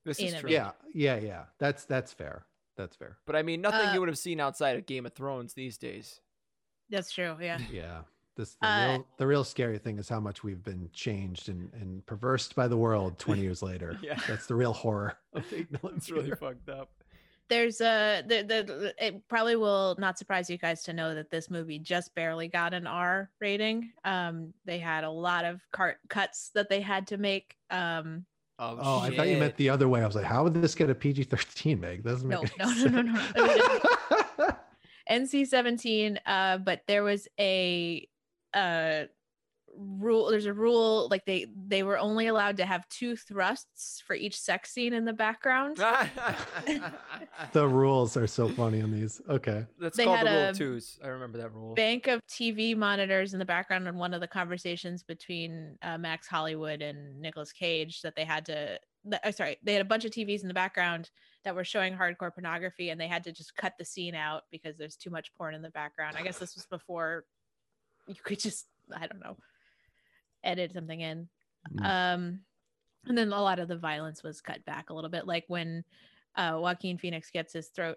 This is true. yeah, yeah, yeah. That's that's fair. That's fair. But I mean, nothing Uh, you would have seen outside of Game of Thrones these days. That's true. Yeah. Yeah. This the Uh, real the real scary thing is how much we've been changed and, and perversed by the world 20 years later. Yeah. That's the real horror of the ignorance It's really fucked up. There's a the, the it probably will not surprise you guys to know that this movie just barely got an R rating. Um, they had a lot of cart cuts that they had to make. Um, Oh, Oh, I thought you meant the other way. I was like, how would this get a PG 13, Meg? Doesn't make No, any no, no, no, no. sense. NC-17. Uh, but there was a uh rule. There's a rule like they they were only allowed to have two thrusts for each sex scene in the background. the rules are so funny on these. Okay. That's They called had the rule a of twos. I remember that rule. bank of TV monitors in the background on one of the conversations between uh, Max Hollywood and nicholas Cage that they had to. th- uh, sorry, they had a bunch of TVs in the background that were showing hardcore pornography, and they had to just cut the scene out because there's too much porn in the background. I guess this was before you could just, I don't know, edit something in. Mm. Um, and then a lot of the violence was cut back a little bit, like when uh, Joaquin Phoenix gets his throat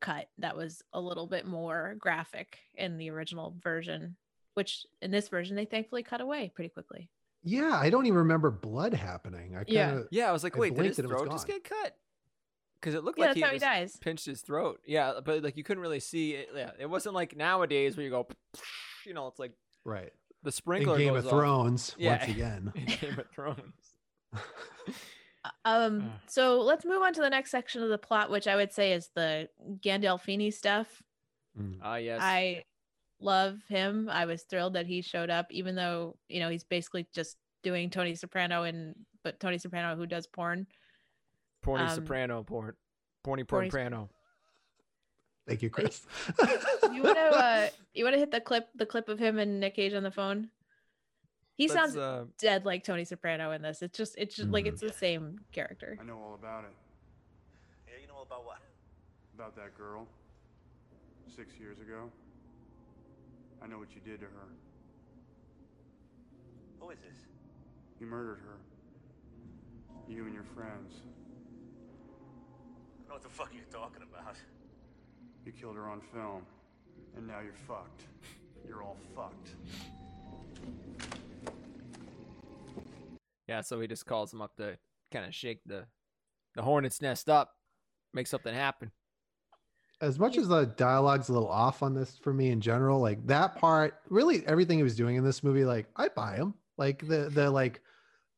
cut that was a little bit more graphic in the original version which in this version they thankfully cut away pretty quickly Yeah, I don't even remember blood happening. I Yeah. kind of yeah, I was like, I wait, did his it was throat just get cut? Because it looked yeah like he how he just dies pinched his throat. Yeah, but like you couldn't really see it. Yeah, it wasn't like nowadays where you go, you know, it's like right. the sprinkler In Game goes of off. Thrones, Yeah. once again. In Game of Thrones. um so let's move on to the next section of the plot which i would say is the gandolfini stuff Mm. Ah, yes. i love him i was thrilled that he showed up even though you know he's basically just doing tony soprano and but tony soprano who does porn Porny um, soprano porn. Porny Porny- porn Thank you, Chris. you want to uh you want to hit the clip the clip of him and nick cage on the phone he Let's, sounds uh, dead like Tony Soprano in this. It's just it's just like Mhm. it's the same character. I know all about it. Yeah, you know all about what? About that girl. Six years ago. I know what you did to her. Who is this? You murdered her. You and your friends. I don't know what the fuck you're talking about. You killed her on film. And now you're fucked. You're all fucked. yeah, so he just calls him up to kind of shake the the hornet's nest up, make something happen. as much as the dialogue's a little off on this for me in general, like that part, really everything he was doing in this movie, like I buy him. Like the the like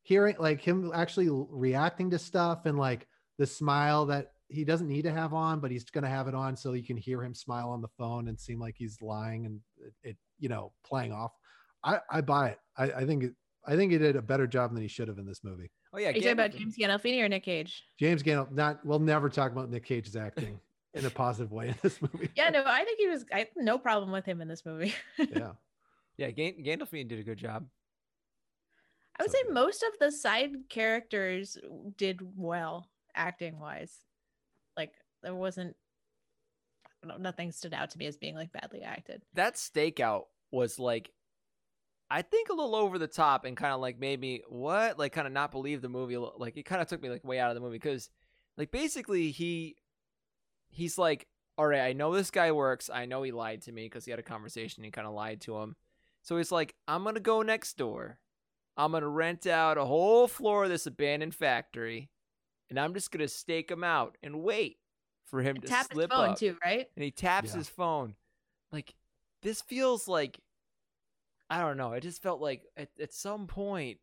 hearing like him actually reacting to stuff and like the smile that he doesn't need to have on, but he's gonna have it on so you can hear him smile on the phone and seem like he's lying and it, it you know playing off. I I buy it. I, I think it. I think he did a better job than he should have in this movie. Oh yeah, Are you talking about James Gandolfini or Nick Cage? James Gandolf, not we'll never talk about Nick Cage's acting in a positive way in this movie. Yeah, no, I think he was. I no problem with him in this movie. yeah. Yeah, Gan- Gandolfini did a good job. I would So say good. most of the side characters did well acting wise. There wasn't. Know, nothing stood out to me as being like badly acted. That stakeout was like, I think a little over the top and kind of like made me what like kind of not believe the movie. Like it kind of took me like way out of the movie because like basically he he's like all right, I know this guy works. I know he lied to me because he had a conversation. He kind of lied to him. So he's like, I'm to go next door. I'm to rent out a whole floor of this abandoned factory. And I'm just to stake him out and wait for him to Tap his slip phone up. too, right? And he taps Yeah. his phone. Like, this feels like, I don't know. It just felt like at, at some point,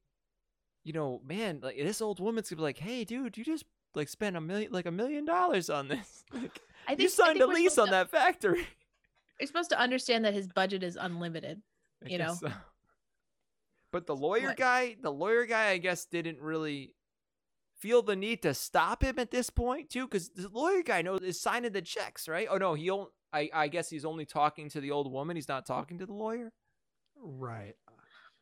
you know, man, like this old woman's gonna be like, "Hey, dude, you just like spent a million, like a million dollars on this. Like, I think you I signed think a lease on to- that factory." You're supposed to understand that his budget is unlimited. I You know? so. But the lawyer What? guy, the lawyer guy, I guess, didn't really feel the need to stop him at this point too, because the lawyer guy knows is signing the checks, right? Oh no, he only. I, I guess he's only talking to the old woman. He's not talking to the lawyer. Right.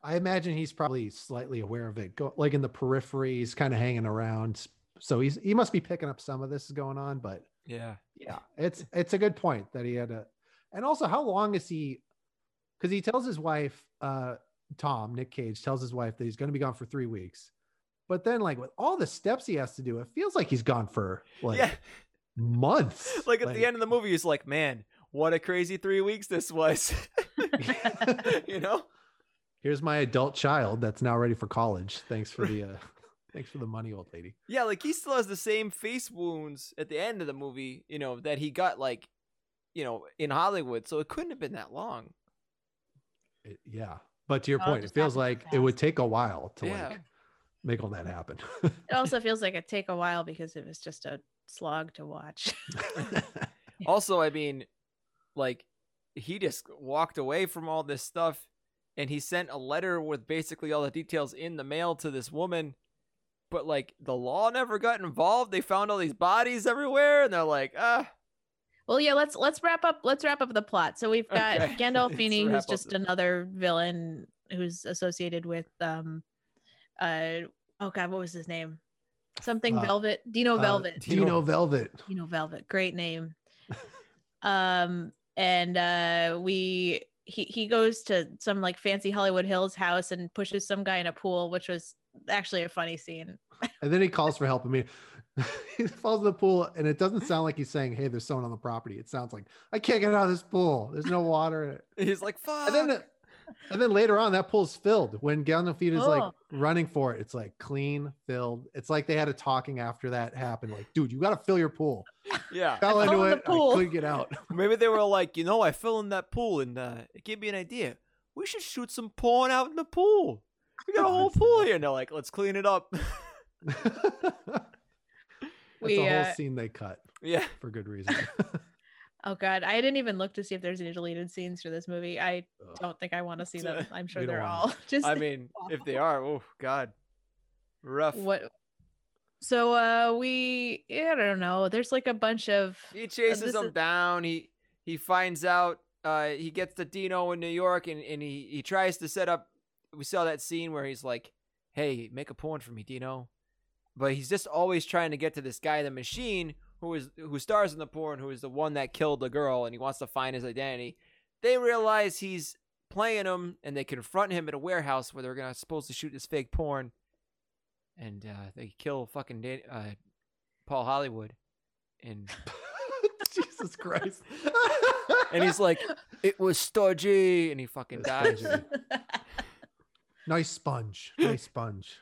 I imagine he's probably slightly aware of it. Go like in the periphery, he's kind of hanging around. So he's he must be picking up some of this is going on, but Yeah. yeah, it's it's a good point that he had a and also how long is he because he tells his wife, uh Tom, Nick Cage tells his wife that he's gonna be gone for three weeks. But then like with all the steps he has to do, it feels like he's gone for like yeah. months. Like at the end of the movie, he's like, "Man, what a crazy three weeks this was." you know? Here's my adult child that's now ready for college. Thanks for the uh thanks for the money, old lady. Yeah, like he still has the same face wounds at the end of the movie, you know, that he got like, you know, in Hollywood. So it couldn't have been that long. It- yeah. But to your Oh, point, it feels like so it would take a while to Yeah. like make all that happen. It also feels like it take a while because it was just a slog to watch. Also, I mean, like he just walked away from all this stuff and he sent a letter with basically all the details in the mail to this woman. But like the law never got involved. They found all these bodies everywhere and they're like, ah, Well, yeah, let's let's wrap up let's wrap up the plot. So we've got Okay. Gandolfini, who's just the- another villain who's associated with um uh oh god, what was his name? Something Uh, Velvet. Dino Uh, Velvet. Dino Velvet. Dino Velvet. Great name. um and uh we he he goes to some like fancy Hollywood Hills house and pushes some guy in a pool, which was actually a funny scene. And then he calls for help. I mean, he falls in the pool, and it doesn't sound like he's saying, "Hey, there's someone on the property." It sounds like, "I can't get out of this pool. There's no water in it." he's like, fuck. And then, and then later on, that pool's filled. When Gandalf is like Oh. running for it, it's like clean, filled. It's like they had a talking after that happened. Like, dude, you got to fill your pool. yeah. Fell into in the it. pool. I couldn't get out. Maybe they were like, you know, I fell in that pool and uh, it gave me an idea. We should shoot some porn out in the pool. We got a whole pool here. And they're like, let's clean it up. That's We, a whole uh, scene they cut yeah. for good reason. Oh god, I didn't even look to see if there's any deleted scenes for this movie. I Ugh. don't think I want to see them. I'm sure they're all just I mean, if they are, oh, God. Rough. what so uh we I don't know. There's like a bunch of He chases this him is- down. He he finds out. Uh, he gets to Dino in New York, and, and he he tries to set up. We saw that scene where he's like, "Hey, make a porn for me, Dino," but he's just always trying to get to this guy, the machine, who is who stars in the porn, who is the one that killed the girl, and he wants to find his identity. They realize he's playing him, and they confront him at a warehouse where they're gonna supposed to shoot this fake porn, and uh, they kill fucking Dan- uh, Paul Hollywood, and Jesus Christ. and he's like, "It was stodgy," and he fucking It's dies. nice sponge. Nice sponge.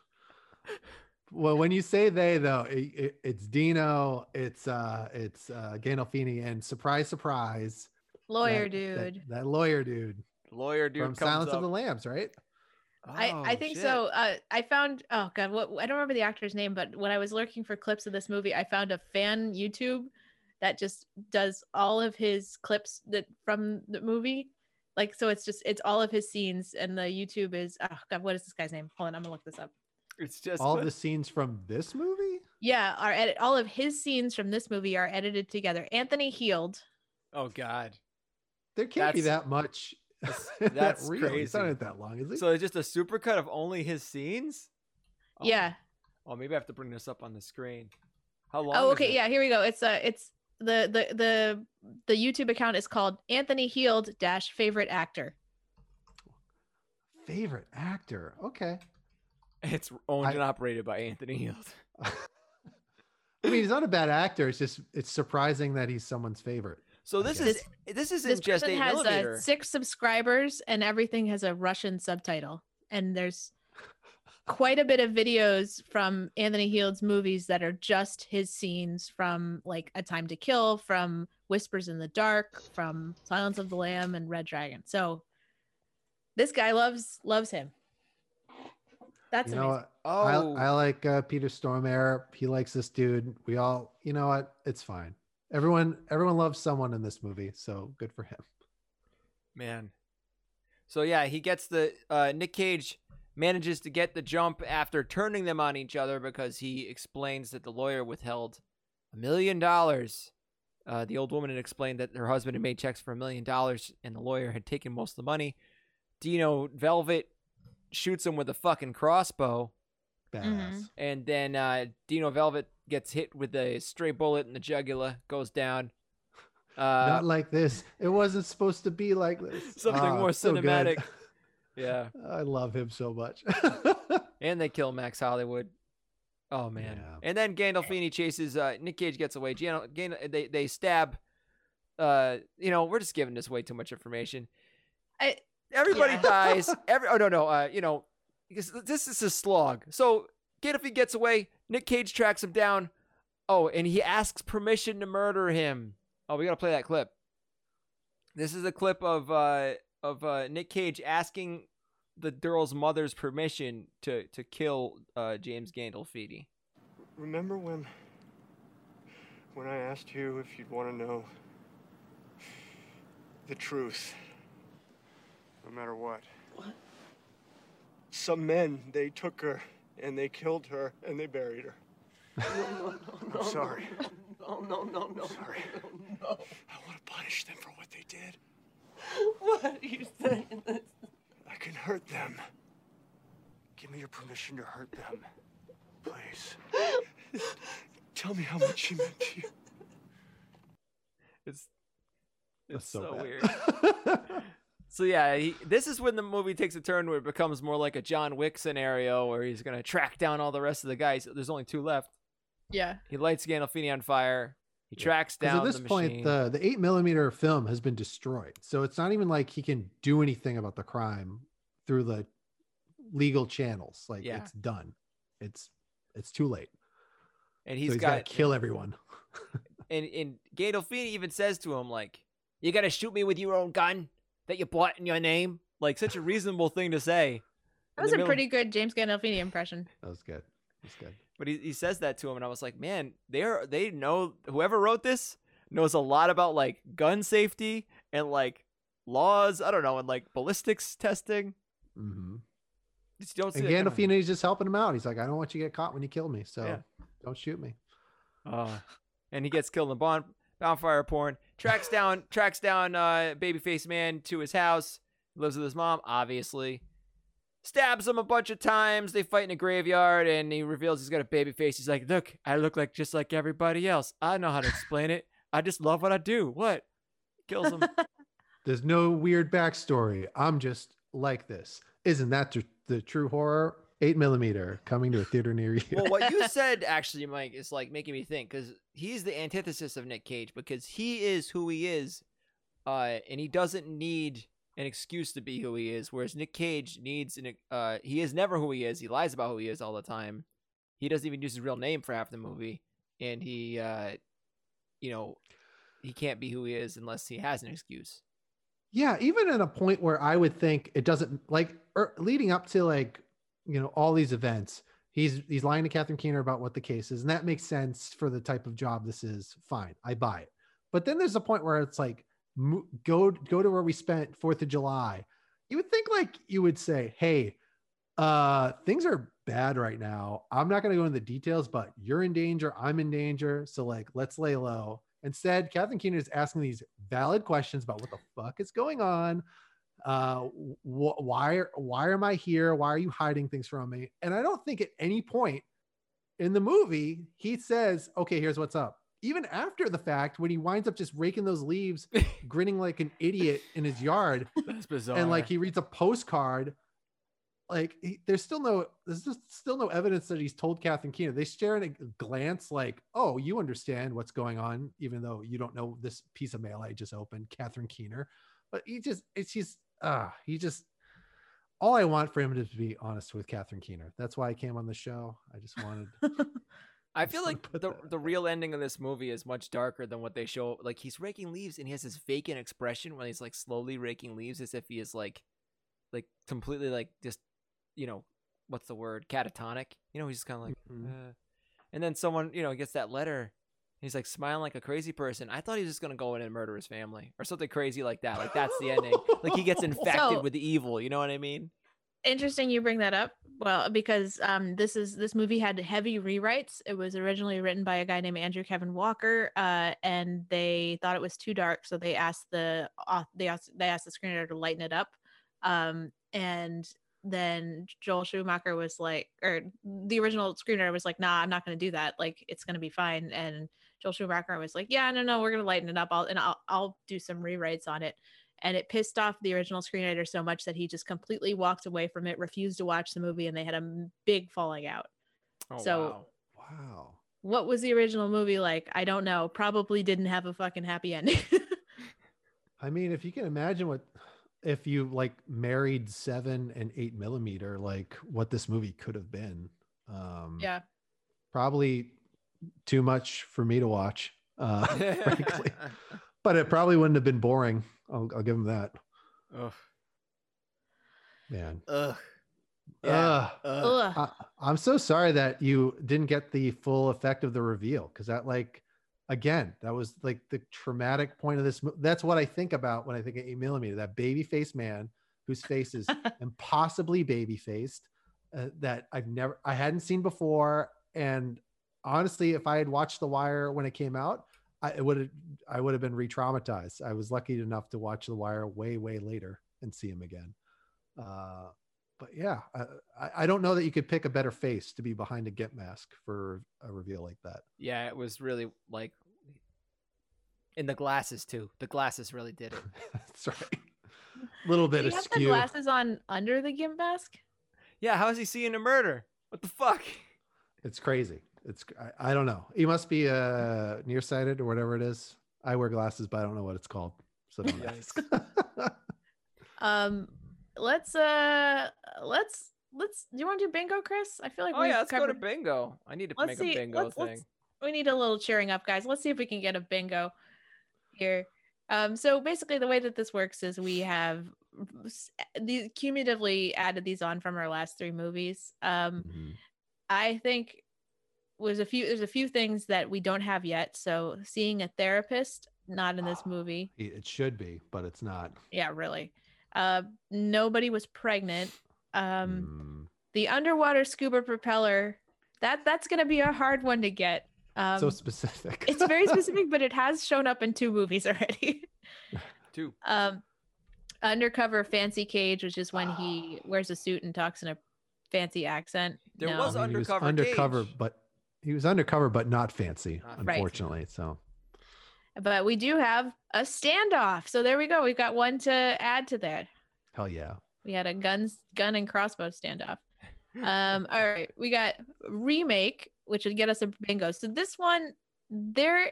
Well, when you say they though, it, it, it's Dino, it's uh, it's uh, Gandolfini, and surprise, surprise, lawyer that- dude. that, that lawyer dude Lawyer dude from comes Silence up. of the Lambs, right? I, I Oh, think shit. so. Uh, I found oh god, what I don't remember the actor's name, but when I was lurking for clips of this movie, I found a fan YouTube that just does all of his clips that from the movie. Like so, it's just it's all of his scenes, and the YouTube is oh god, what is this guy's name? Hold on, I'm gonna look this up. It's just All what- the scenes from this movie. Yeah, our edit all of his scenes from this movie are edited together. Anthony Heald. Oh God. There can't be that much. that's- that that's real. Not crazy. in it that long, is he? So it's just a supercut of only his scenes. Oh. Yeah. Oh, maybe I have to bring this up on the screen. How long? Oh, okay. Yeah, here we go. It's uh it's the the the the YouTube account is called Anthony Heald dash favorite actor. Favorite actor. Okay. It's owned I- and operated by Anthony Heald. I mean, he's not a bad actor. It's just it's surprising that he's someone's favorite. So this is this isn't This just person has uh, six subscribers, and everything has a Russian subtitle. And there's quite a bit of videos from Anthony Heald's movies that are just his scenes from like A Time to Kill, from Whispers in the Dark, from Silence of the Lamb, and Red Dragon. So this guy loves loves him. That's you know amazing. what? oh, I, I like uh, Peter Stormare. He likes this dude. We all, you know what? It's fine. Everyone, everyone loves someone in this movie, so good for him. man. So yeah, he gets the uh, Nick Cage manages to get the jump after turning them on each other because he explains that the lawyer withheld a million dollars. Uh, the old woman had explained that her husband had made checks for a million dollars and the lawyer had taken most of the money. Dino Velvet shoots him with a fucking crossbow. Badass. Mhm. And then uh, Dino Velvet gets hit with a stray bullet in the jugular, goes down. Uh, Not like this. It wasn't supposed to be like this. Something Ah, more so cinematic. yeah. I love him so much. And they kill Max Hollywood. Oh man! Yeah. And then Gandolfini chases uh, Nick Cage gets away. Gan- Gan- they they stab. Uh, you know, we're just giving this way too much information. I- Everybody yeah. dies. Every oh no no uh you know because this is a slog. So Gandolfini gets away. Nick Cage tracks him down. Oh, and he asks permission to murder him. Oh, we gotta play that clip. This is a clip of uh of uh Nick Cage asking the girl's mother's permission to to kill uh James Gandolfini. Remember when when I asked you if you'd want to know the truth, no matter what? What? Some men they took her and they killed her and they buried her. No, no, no, I'm sorry. No, no, no, no. Sorry. No. I want to punish them for what they did. What are you saying? This? I can hurt them. Give me your permission to hurt them, please. Tell me how much she meant to you. It's That's it's so, so weird. so yeah, he, this is when the movie takes a turn where it becomes more like a John Wick scenario where he's gonna track down all the rest of the guys. There's only two left. Yeah. He lights Gandolfini on fire. He tracks down at this the point, machine. the the eight millimeter film has been destroyed, so it's not even like he can do anything about the crime through the legal channels. Like Yeah. it's done. It's it's too late. and so he's he's got got to kill everyone. and and Gandolfini even says to him like, "You gotta shoot me with your own gun that you bought in your name." Like such a reasonable thing to say. That was a middle- pretty good James Gandolfini impression. That was good. That's good. But he, he says that to him, and I was like, man, they're they know whoever wrote this knows a lot about like gun safety and like laws. I don't know, and like ballistics testing. Mm-hmm. Just don't see And that coming. Gandolfini's just helping him out. He's like, I don't want you to get caught when you kill me, so Yeah. don't shoot me. Uh, and he gets killed in the bon- bonfire porn. Tracks down tracks down uh babyface man to his house. Lives with his mom, obviously. Stabs him a bunch of times. They fight in a graveyard, and he reveals he's got a baby face. He's like, "Look, I look like just like everybody else. I know how to explain it. I just love what I do. What?" Kills him. There's no weird backstory. I'm just like this. Isn't that tr- the true horror? Eight millimeter coming to a theater near you. well, what you said actually, Mike, is like making me think because he's the antithesis of Nick Cage because he is who he is, uh, and he doesn't need an excuse to be who he is. Whereas Nick Cage needs an, uh, he is never who he is. He lies about who he is all the time. He doesn't even use his real name for half the movie, and he, uh, you know, he can't be who he is unless he has an excuse. Yeah, even at a point where I would think it doesn't like er, leading up to like you know all these events. He's he's lying to Catherine Keener about what the case is, and that makes sense for the type of job this is. Fine, I buy it. But then there's a point where it's like go go to where we spent Fourth of July. You would think like you would say, hey, uh, things are bad right now. I'm not going to go into the details, but you're in danger. I'm in danger. So like, let's lay low. Instead, Catherine Keener is asking these valid questions about what the fuck is going on. Uh, wh- why, why am I here? Why are you hiding things from me? And I don't think at any point in the movie he says, okay, here's what's up. Even after the fact, when he winds up just raking those leaves, grinning like an idiot in his yard, That's bizarre. and like he reads a postcard like he, there's still no there's just still no evidence that he's told Catherine Keener. They stare at a glance like, oh, you understand what's going on, even though you don't know this piece of mail I just opened, Catherine Keener. But he just it's just ah, he just all I want for him to be honest with Catherine Keener. That's why I came on the show. I just wanted I feel like the that the real ending of this movie is much darker than what they show. Like he's raking leaves and he has this vacant expression when he's like slowly raking leaves as if he is like like completely like just you know what's the word catatonic. You know he's just kind of like Mhm. uh, and then someone you know gets that letter. He's like smiling like a crazy person. I thought he was just gonna go in and murder his family or something crazy like that. Like that's the ending. Like he gets infected So- with the evil. You know what I mean? Interesting you bring that up. Well, because um, this is this movie had heavy rewrites. It was originally written by a guy named Andrew Kevin Walker, uh, and they thought it was too dark, so they asked the au- they asked they asked the screenwriter to lighten it up. Um, and then Joel Schumacher was like, or the original screenwriter was like, "Nah, I'm not going to do that. Like, it's going to be fine." And Joel Schumacher was like, "Yeah, no, no, we're going to lighten it up. I'll and I'll I'll do some rewrites on it." and it pissed off the original screenwriter so much that he just completely walked away from it, refused to watch the movie, and they had a big falling out. Oh, So- wow. wow. What was the original movie like? I don't know. Probably didn't have a fucking happy ending. I mean, if you can imagine what if you like married seven and eight millimeter, like what this movie could have been. Um yeah. probably too much for me to watch. Uh frankly. But it probably wouldn't have been boring. I'll, I'll give him that. Ugh. Man. Ugh. Ugh. Ugh. I, I'm so sorry that you didn't get the full effect of the reveal because that, like, again, that was like the traumatic point of this. mo- That's what I think about when I think of eight millimeter. That baby faced man whose face is impossibly baby faced uh, that I've never, I hadn't seen before. And honestly, if I had watched The Wire when it came out, I would have, I would have been re-traumatized. I was lucky enough to watch The Wire way, way later and see him again. Uh, but yeah, I, I- I don't know that you could pick a better face to be behind a Gimp mask for a reveal like that. Yeah, it was really like in the glasses too. The glasses really did it. That's right. A little bit Did he have the glasses on under the gimp mask? Yeah, how is he seeing a murder? What the fuck? It's crazy. It's I, I don't know. He must be uh nearsighted or whatever it is. I wear glasses, but I don't know what it's called. So don't ask. Um, let's uh, let's let's. Do you want to do bingo, Chris? I feel like Oh we've yeah, let's go to bingo. I need to Let's make see. a bingo let's, thing. let's we need a little cheering up, guys. Let's see if we can get a bingo here. Um, so basically, the way that this works is we have these cumulatively added these on from our last three movies. Um, Mhm. I think was a few. There's a few things that we don't have yet. So seeing a therapist, not in this movie. It should be, but it's not. Yeah, really. Uh, nobody was pregnant. Mm. Um, the underwater scuba propeller. That that's gonna be a hard one to get. Um, so specific. it's very specific, but it has shown up in two movies already. Two. Um, Undercover Fancy Cage, which is when he wears a suit and talks in a fancy accent. There no. was I mean, he was undercover undercover, Cage. but he was undercover, but not fancy, unfortunately. So but we do have a standoff. So there we go. We've got one to add to that. hell yeah. We had a guns, gun and crossbow standoff. Um, all right, we got remake, which would get us a bingo. So this one, there,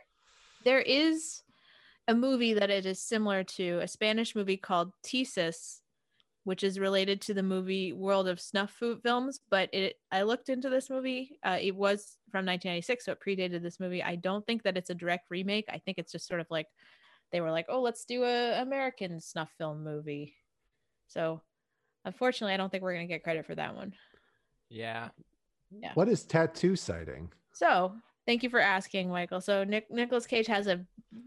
there is a movie that it is similar to a Spanish movie called Thesis, which is related to the movie World of Snuff Food Films. But it, I looked into this movie. Uh, it was from 1996, so it predated this movie. I don't think that it's a direct remake. I think it's just sort of like they were like, oh, let's do a American snuff film movie. So unfortunately, I don't think we're gonna get credit for that one. Yeah. Yeah. What is tattoo sighting? So thank you for asking, Michael. So Nick Nicholas Cage has a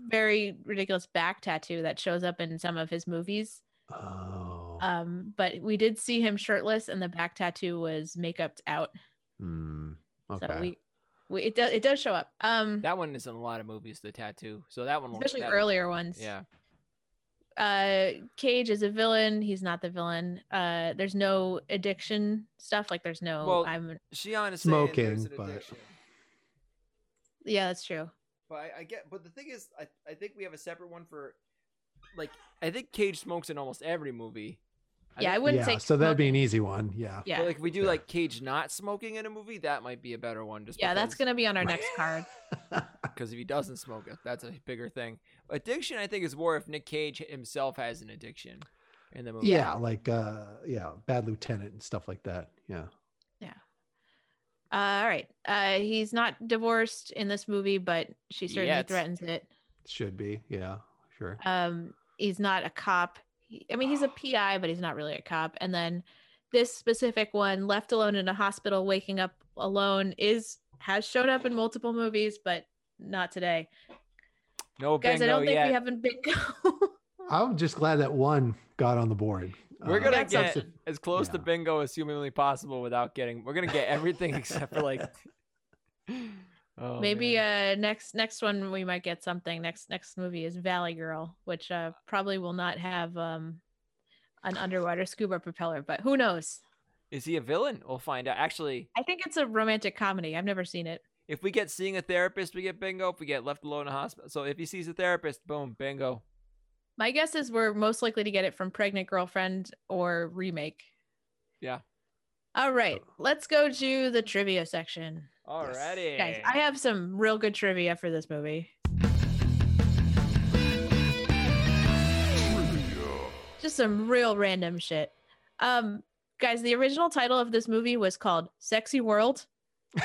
very ridiculous back tattoo that shows up in some of his movies. Oh. Um, but we did see him shirtless, and the back tattoo was makeuped out. Hmm. okay. So we, we it does it does show up. Um, That one is in a lot of movies, the tattoo. So that one especially that- earlier ones. Yeah. uh cage is a villain he's not the villain uh there's no addiction stuff like there's no Well- i'm Shion is saying there's Smoking, but- yeah that's true But I, I get, but the thing is, I, I think we have a separate one for, like, I think Cage smokes in almost every movie. Yeah, I think- wouldn't yeah, say so that'd be an easy one. Yeah. Yeah, But like if we do Yeah. like Cage not smoking in a movie, that might be a better one. Just yeah, that's gonna be on our next card. because if he doesn't smoke it, that's a bigger thing. Addiction, I think, is more if Nick Cage himself has an addiction in the movie. yeah, like uh yeah, Bad Lieutenant and stuff like that. Yeah. Uh, all right. Uh, he's not divorced in this movie, but she certainly Yet. threatens it. Should be. Yeah, sure. Um, he's not a cop. He, I mean, he's a PI, but he's not really a cop. And then this specific one, left alone in a hospital, waking up alone, is has shown up in multiple movies, but not today. No Guys, bingo I don't think yet. we haven't bingo. I'm just glad that one got on the board. We're Uh, gonna That's get awesome. as close to bingo as humanly possible without getting. We're gonna get everything except for like. Oh, Maybe man. uh next next one we might get something. Next next movie is Valley Girl, which uh probably will not have um an underwater scuba propeller, but who knows? is he a villain? We'll find out. Actually, I think it's a romantic comedy. I've never seen it. if we get seeing a therapist, we get bingo. If we get left alone in a hospital, so if he sees a therapist, boom, bingo. My guess is we're most likely to get it from Pregnant Girlfriend or remake. Yeah. All right, let's go to the trivia section. Alrighty, Guys, I have some real good trivia for this movie. Just some real random shit. Um, guys, the original title of this movie was called Sexy World.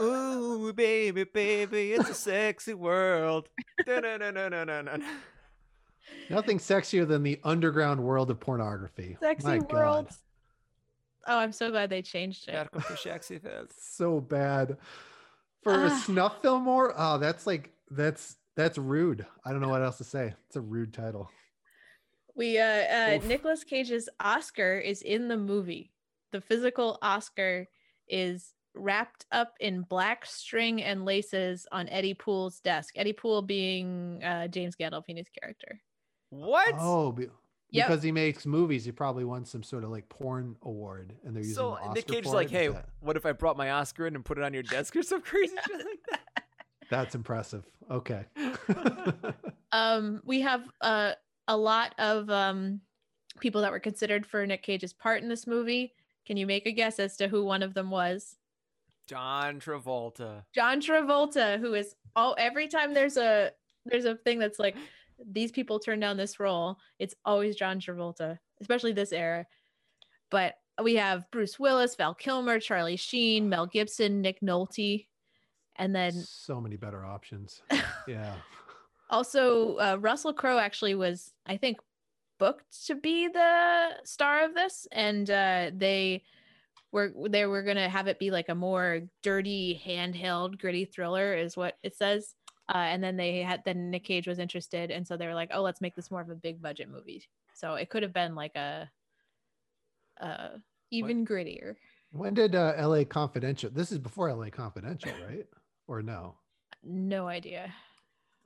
Ooh, baby, baby, it's a sexy world. Nothing sexier than the underground world of pornography. Sexy My World. God. Oh, I'm so glad they changed it. Gotta go to sexy fest. So bad. For a Ah. snuff film or oh, that's like that's that's rude. I don't know what else to say. It's a rude title. We uh, uh Oof. Nicolas Cage's Oscar is in the movie. The physical Oscar is wrapped up in black string and laces on Eddie Poole's desk. Eddie Poole being uh, James Gandolfini's character. What? Oh, be- Yep. because he makes movies, he probably won some sort of like porn award, and they're using so the Oscar Nick Cage's like, hey, that- what if I brought my Oscar in and put it on your desk or some crazy shit like that? that's impressive. Okay. Um, we have uh, a lot of um, people that were considered for Nick Cage's part in this movie. Can you make a guess as to who one of them was? John Travolta. John Travolta, who is all every time there's a there's a thing that's like these people turn down this role, it's always John Travolta, especially this era. But we have Bruce Willis, Val Kilmer, Charlie Sheen, Mel Gibson, Nick Nolte, and then so many better options. Yeah. also uh, Russell Crowe actually was, I think, booked to be the star of this, and uh, they were they were gonna have it be like a more dirty, handheld, gritty thriller, is what it says. Uh, and then they had then Nick Cage was interested, and so they were like, "Oh, let's make this more of a big budget movie." So it could have been like a, uh, even grittier. When did uh, L.A. Confidential? This is before L.A. Confidential, right? Or no? No idea.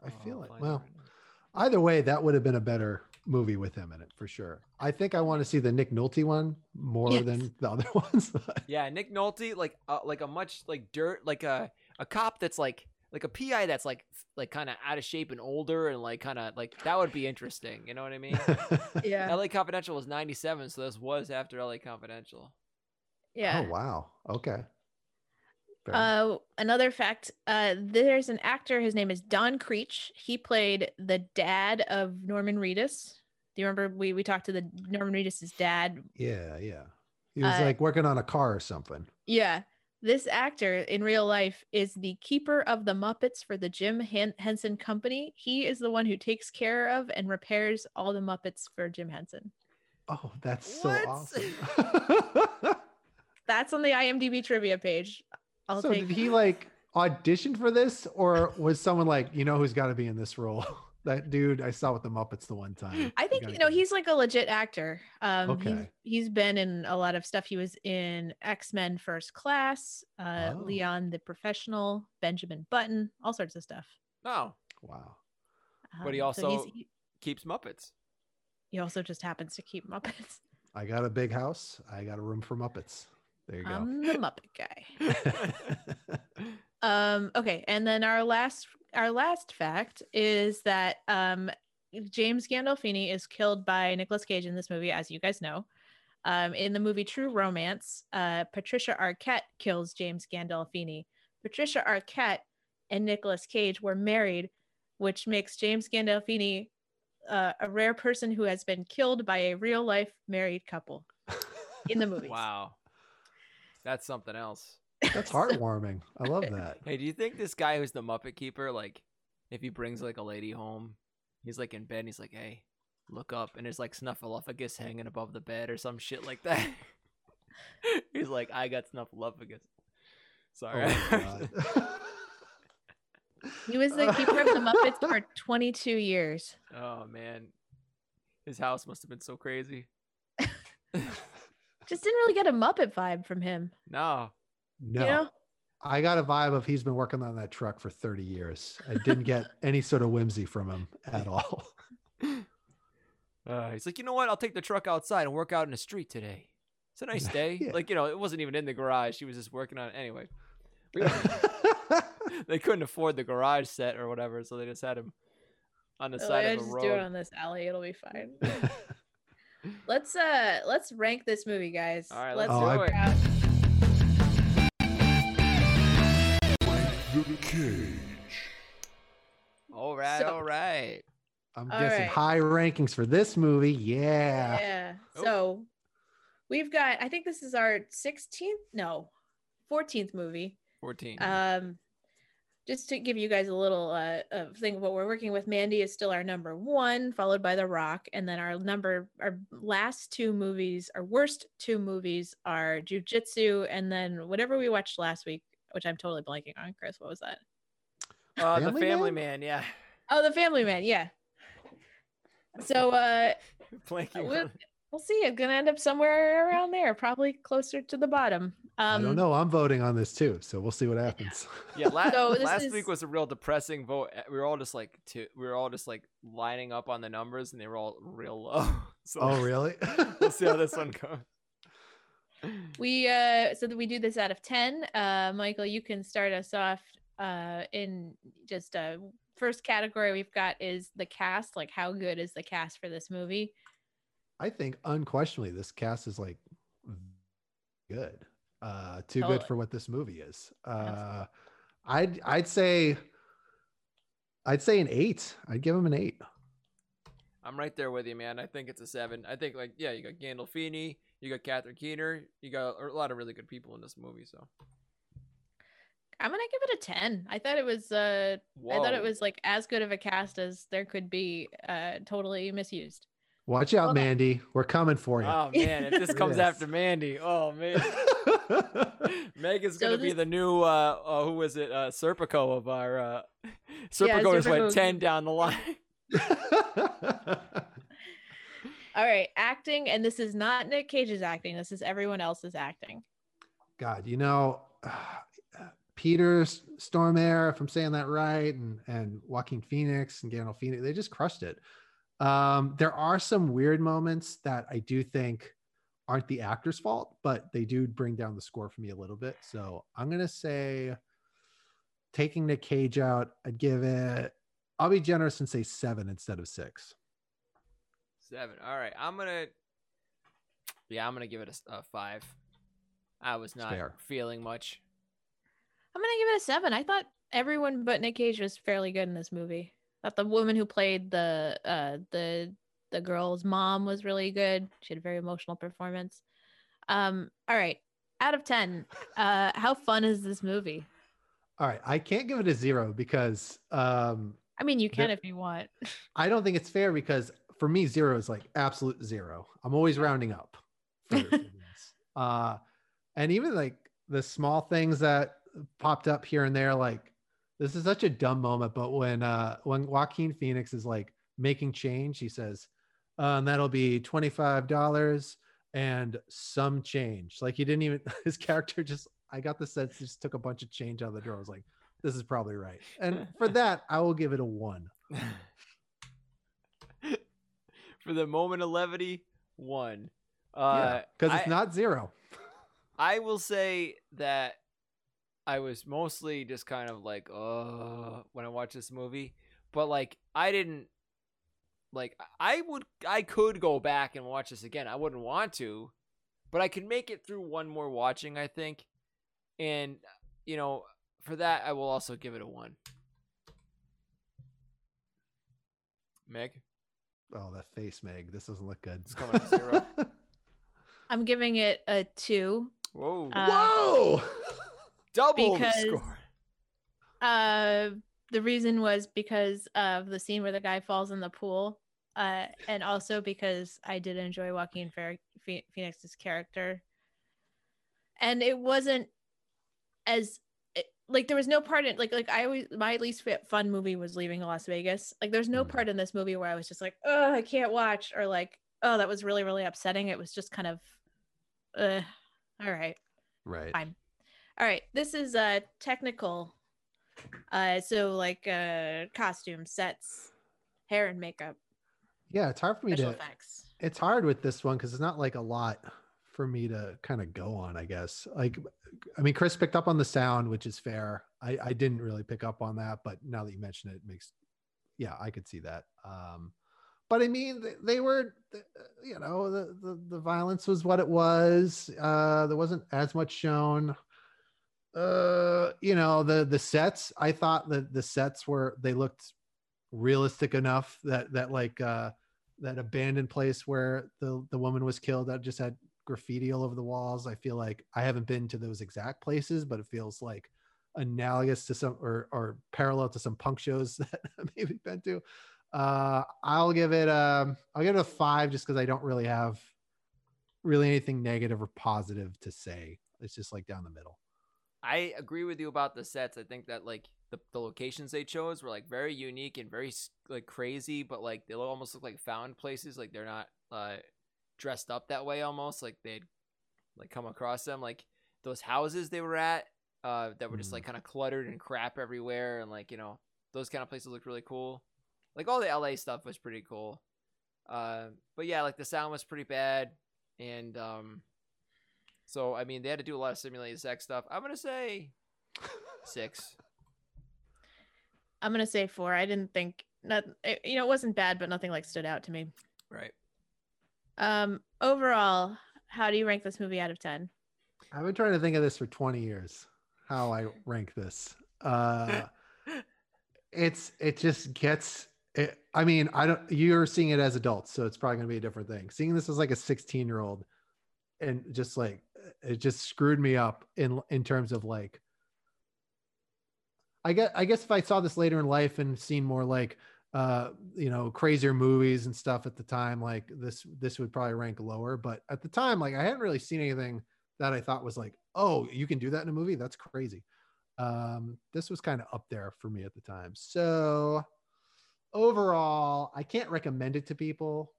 I Oh, feel I'll it. Well, right either way, that would have been a better movie with him in it for sure. I think I want to see the Nick Nolte one more Yes. than the other ones. yeah, Nick Nolte, like uh, like a much like dirt, like a a cop that's like like a PI that's like like kind of out of shape and older and like kind of like that would be interesting. You know what I mean? Yeah, LA Confidential was 97, so this was after LA Confidential. yeah. Oh wow. Okay. Fair. Uh, another fact: uh, there's an actor. His name is Don Creech. He played the dad of Norman Reedus. Do you remember we we talked to the Norman Reedus's dad? yeah, yeah. He was uh, like working on a car or something. Yeah, this actor in real life is the keeper of the Muppets for the Jim Henson Company. He is the one who takes care of and repairs all the Muppets for Jim Henson. Oh, that's so What? awesome. That's on the IMDb trivia page. I'll so take. did he like audition for this, or was someone like, you know, who's got to be in this role? that dude I saw with the Muppets the one time. I think gotta you know get- he's like a legit actor. Um, he's, Okay. he's been in a lot of stuff. He was in X Men First Class, uh, Oh. Leon the Professional, Benjamin Button, all sorts of stuff. Oh, Wow. But he Um, so also- he, keeps Muppets. he also just happens to keep Muppets. I got a big house. I got a room for Muppets. There you go. I'm the Muppet guy. Um, okay, and then our last our last fact is that um, James Gandolfini is killed by Nicolas Cage in this movie, as you guys know. Um, in the movie True Romance, uh, Patricia Arquette kills James Gandolfini. Patricia Arquette and Nicolas Cage were married, which makes James Gandolfini uh, a rare person who has been killed by a real life married couple in the movie. Wow. That's something else. That's heartwarming. I love that. Hey, do you think this guy who's the Muppet Keeper, like, if he brings like a lady home, he's like in bed and he's like, hey, look up, and there's like Snuffleupagus hanging above the bed or some shit like that. he's like, I got Snuffleupagus. Sorry. Oh. He was the keeper of the Muppets for 22 years. oh man, his house must have been so crazy. Just didn't really get a Muppet vibe from him. No, no. You know? I got a vibe of he's been working on that truck for 30 years. I didn't get any sort of whimsy from him at all. uh, he's like, you know what? I'll take the truck outside and work out in the street today. It's a nice day. Yeah. Like you know, it wasn't even in the garage. He was just working on it anyway. We- they couldn't afford the garage set or whatever, so they just had him on the Oh, side yeah, of a just do it on this alley. It'll be fine. let's uh let's rank this movie, guys. All right, let's let's Oh, do I- it. Out. The Cage. All right, So- all right. I'm All guessing right. high rankings for this movie. Yeah. Yeah. Oh. So we've got I think this is our 16th, no, 14th movie. Fourteen. Um just to give you guys a little uh, uh thing of what we're working with, Mandy is still our number one, followed by The Rock, and then our number, our last two movies, our worst two movies are Jiu Jitsu, and then whatever we watched last week, which I'm totally blanking on. Chris, what was that? uh, the Family Family Man? Man, yeah. Oh, The Family Man, yeah. So uh Blanking. we'll, on- we'll see. It's gonna end up somewhere around there, probably closer to the bottom. Um, I don't know. I'm voting on this too, so we'll see what happens. Yeah, last, So last is- week was a real depressing vote. Uh, We were all just like, two, we were all just like lining up on the numbers, and they were all real low. so oh, really? we'll see how this one goes. We uh so that we do this out of 10. Uh Michael, you can start us off uh in just uh first category we've got is the cast, like how good is the cast for this movie? I think unquestionably this cast is like good. Uh too Totally. good for what this movie is. Uh Absolutely. I'd I'd say I'd say an 8. I'd give him an 8. I'm right there with you, man. I think it's a seven. I think like yeah, you got Gandolfini, you got Catherine Keener, you got a lot of really good people in this movie. So I'm gonna give it a 10. I thought it was uh I thought it was like as good of a cast as there could be, uh totally misused. Watch out, Hold on. Mandy. We're coming for you. Oh man, if this comes Yes. after Mandy, oh man, Megan's So gonna be the new uh, uh who was it? Uh Serpico of our uh Serpico just went Serpico- ten down the line. All right, acting, and this is not Nick Cage's acting, this is everyone else's acting. God, you know, Peter Stormare, if I'm saying that right, and and Joaquin Phoenix and Gandalf Phoenix, they just crushed it. Um, there are some weird moments that I do think aren't the actor's fault, but they do bring down the score for me a little bit. So I'm gonna say, taking Nick Cage out, I'd give it. I'll be generous and say seven instead of six. Seven. All right, I'm gonna. Yeah, I'm gonna give it a five. I was not Fair. feeling much. I'm gonna give it a seven. I thought everyone but Nick Cage was fairly good in this movie. Thought the woman who played the uh the the girl's mom was really good. She had a very emotional performance. Um, all right. Out of ten, uh, how fun is this movie? All right, I can't give it a zero because um, I mean, you can There- if you want. I don't think it's fair because for me, zero is like absolute zero. I'm always rounding up. For, for. Uh, and even like the small things that popped up here and there, like this is such a dumb moment. But when uh, when Joaquin Phoenix is like making change, he says, uh, and that'll be twenty five dollars and some change. Like he didn't even his character just. I got the sense he just took a bunch of change out of the drawer. I was like, this is probably right. And for that, I will give it a one. For the moment of levity, one. Yeah, Uh, because it's I- not zero. I will say that I was mostly just kind of like, oh, when I watched this movie, but like I didn't, like I would I could go back and watch this again. I wouldn't want to, but I could make it through one more watching, I think. And you know, for that I will also give it a 1. Meg, Oh, that face, Meg. This doesn't look good. It's coming to zero. I'm giving it a two. whoa, Uh, Whoa! double the because- score. Uh, the reason was because of the scene where the guy falls in the pool, uh, and also because I did enjoy Joaquin Fer- Phoenix's character, and it wasn't as it, like there was no part in like like I always my least fun movie was Leaving Las Vegas. Like there's no Mm. part in this movie where I was just like, oh, I can't watch, or like, oh, that was really really upsetting. It was just kind of, uh, all right. right. Fine. All right. This is uh technical. Uh so like uh costume sets, hair and makeup, Yeah, it's hard for me special to. effects. It's hard with this one because it's not like a lot for me to kind of go on. I guess. Like, I mean, Chris picked up on the sound, which is fair. I I didn't really pick up on that, but now that you mention it, it makes. Yeah, I could see that. Um, but I mean, they, they were, you know, the, the the violence was what it was. Uh, there wasn't as much shown. Uh, you know, the the sets. I thought that the sets were they looked realistic enough that that like uh that abandoned place where the the woman was killed that just had graffiti all over the walls. I feel like I haven't been to those exact places, but it feels like analogous to some or or parallel to some punk shows that I maybe been to. Uh, I'll give it um I'll give it a five just because I don't really have really anything negative or positive to say. It's just like down the middle. I agree with you about the sets. I think that like the, the locations they chose were like very unique and very like crazy, but like they almost look like found places. Like they're not uh, dressed up that way. Almost like they'd like come across them. Like those houses they were at uh, that were just like kind of cluttered and crap everywhere, and like you know those kind of places look really cool. Like all the LA stuff was pretty cool. Uh, but yeah, like the sound was pretty bad, and um, so I mean they had to do a lot of simulated sex stuff. I'm gonna say six. I'm gonna say four. I didn't think not you know, it wasn't bad, but nothing like stood out to me. Right. Um overall, how do you rank this movie out of ten? I've been trying to think of this for 20 years. How I rank this. Uh it's it just gets it, I mean, I don't you're seeing it as adults, so it's probably gonna be a different thing. Seeing this as like a 16 year old and just like it just screwed me up in in terms of like I guess I guess if I saw this later in life and seen more like uh you know crazier movies and stuff at the time like this this would probably rank lower but at the time like i hadn't really seen anything that i thought was like oh you can do that in a movie? That's crazy. Um this was kind of up there for me at the time. So overall i can't recommend it to people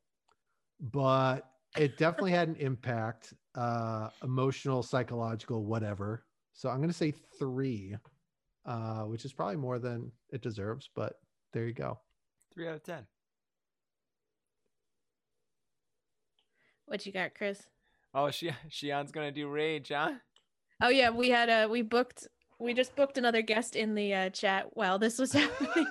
but it definitely had an impact uh emotional psychological whatever. So i'm going to say three uh which is probably more than it deserves but there you go Three out of ten. What you got, Chris? Oh, she Shion's gonna do rage, huh? Oh yeah, we had a we booked we just booked another guest in the uh, chat while this was happening.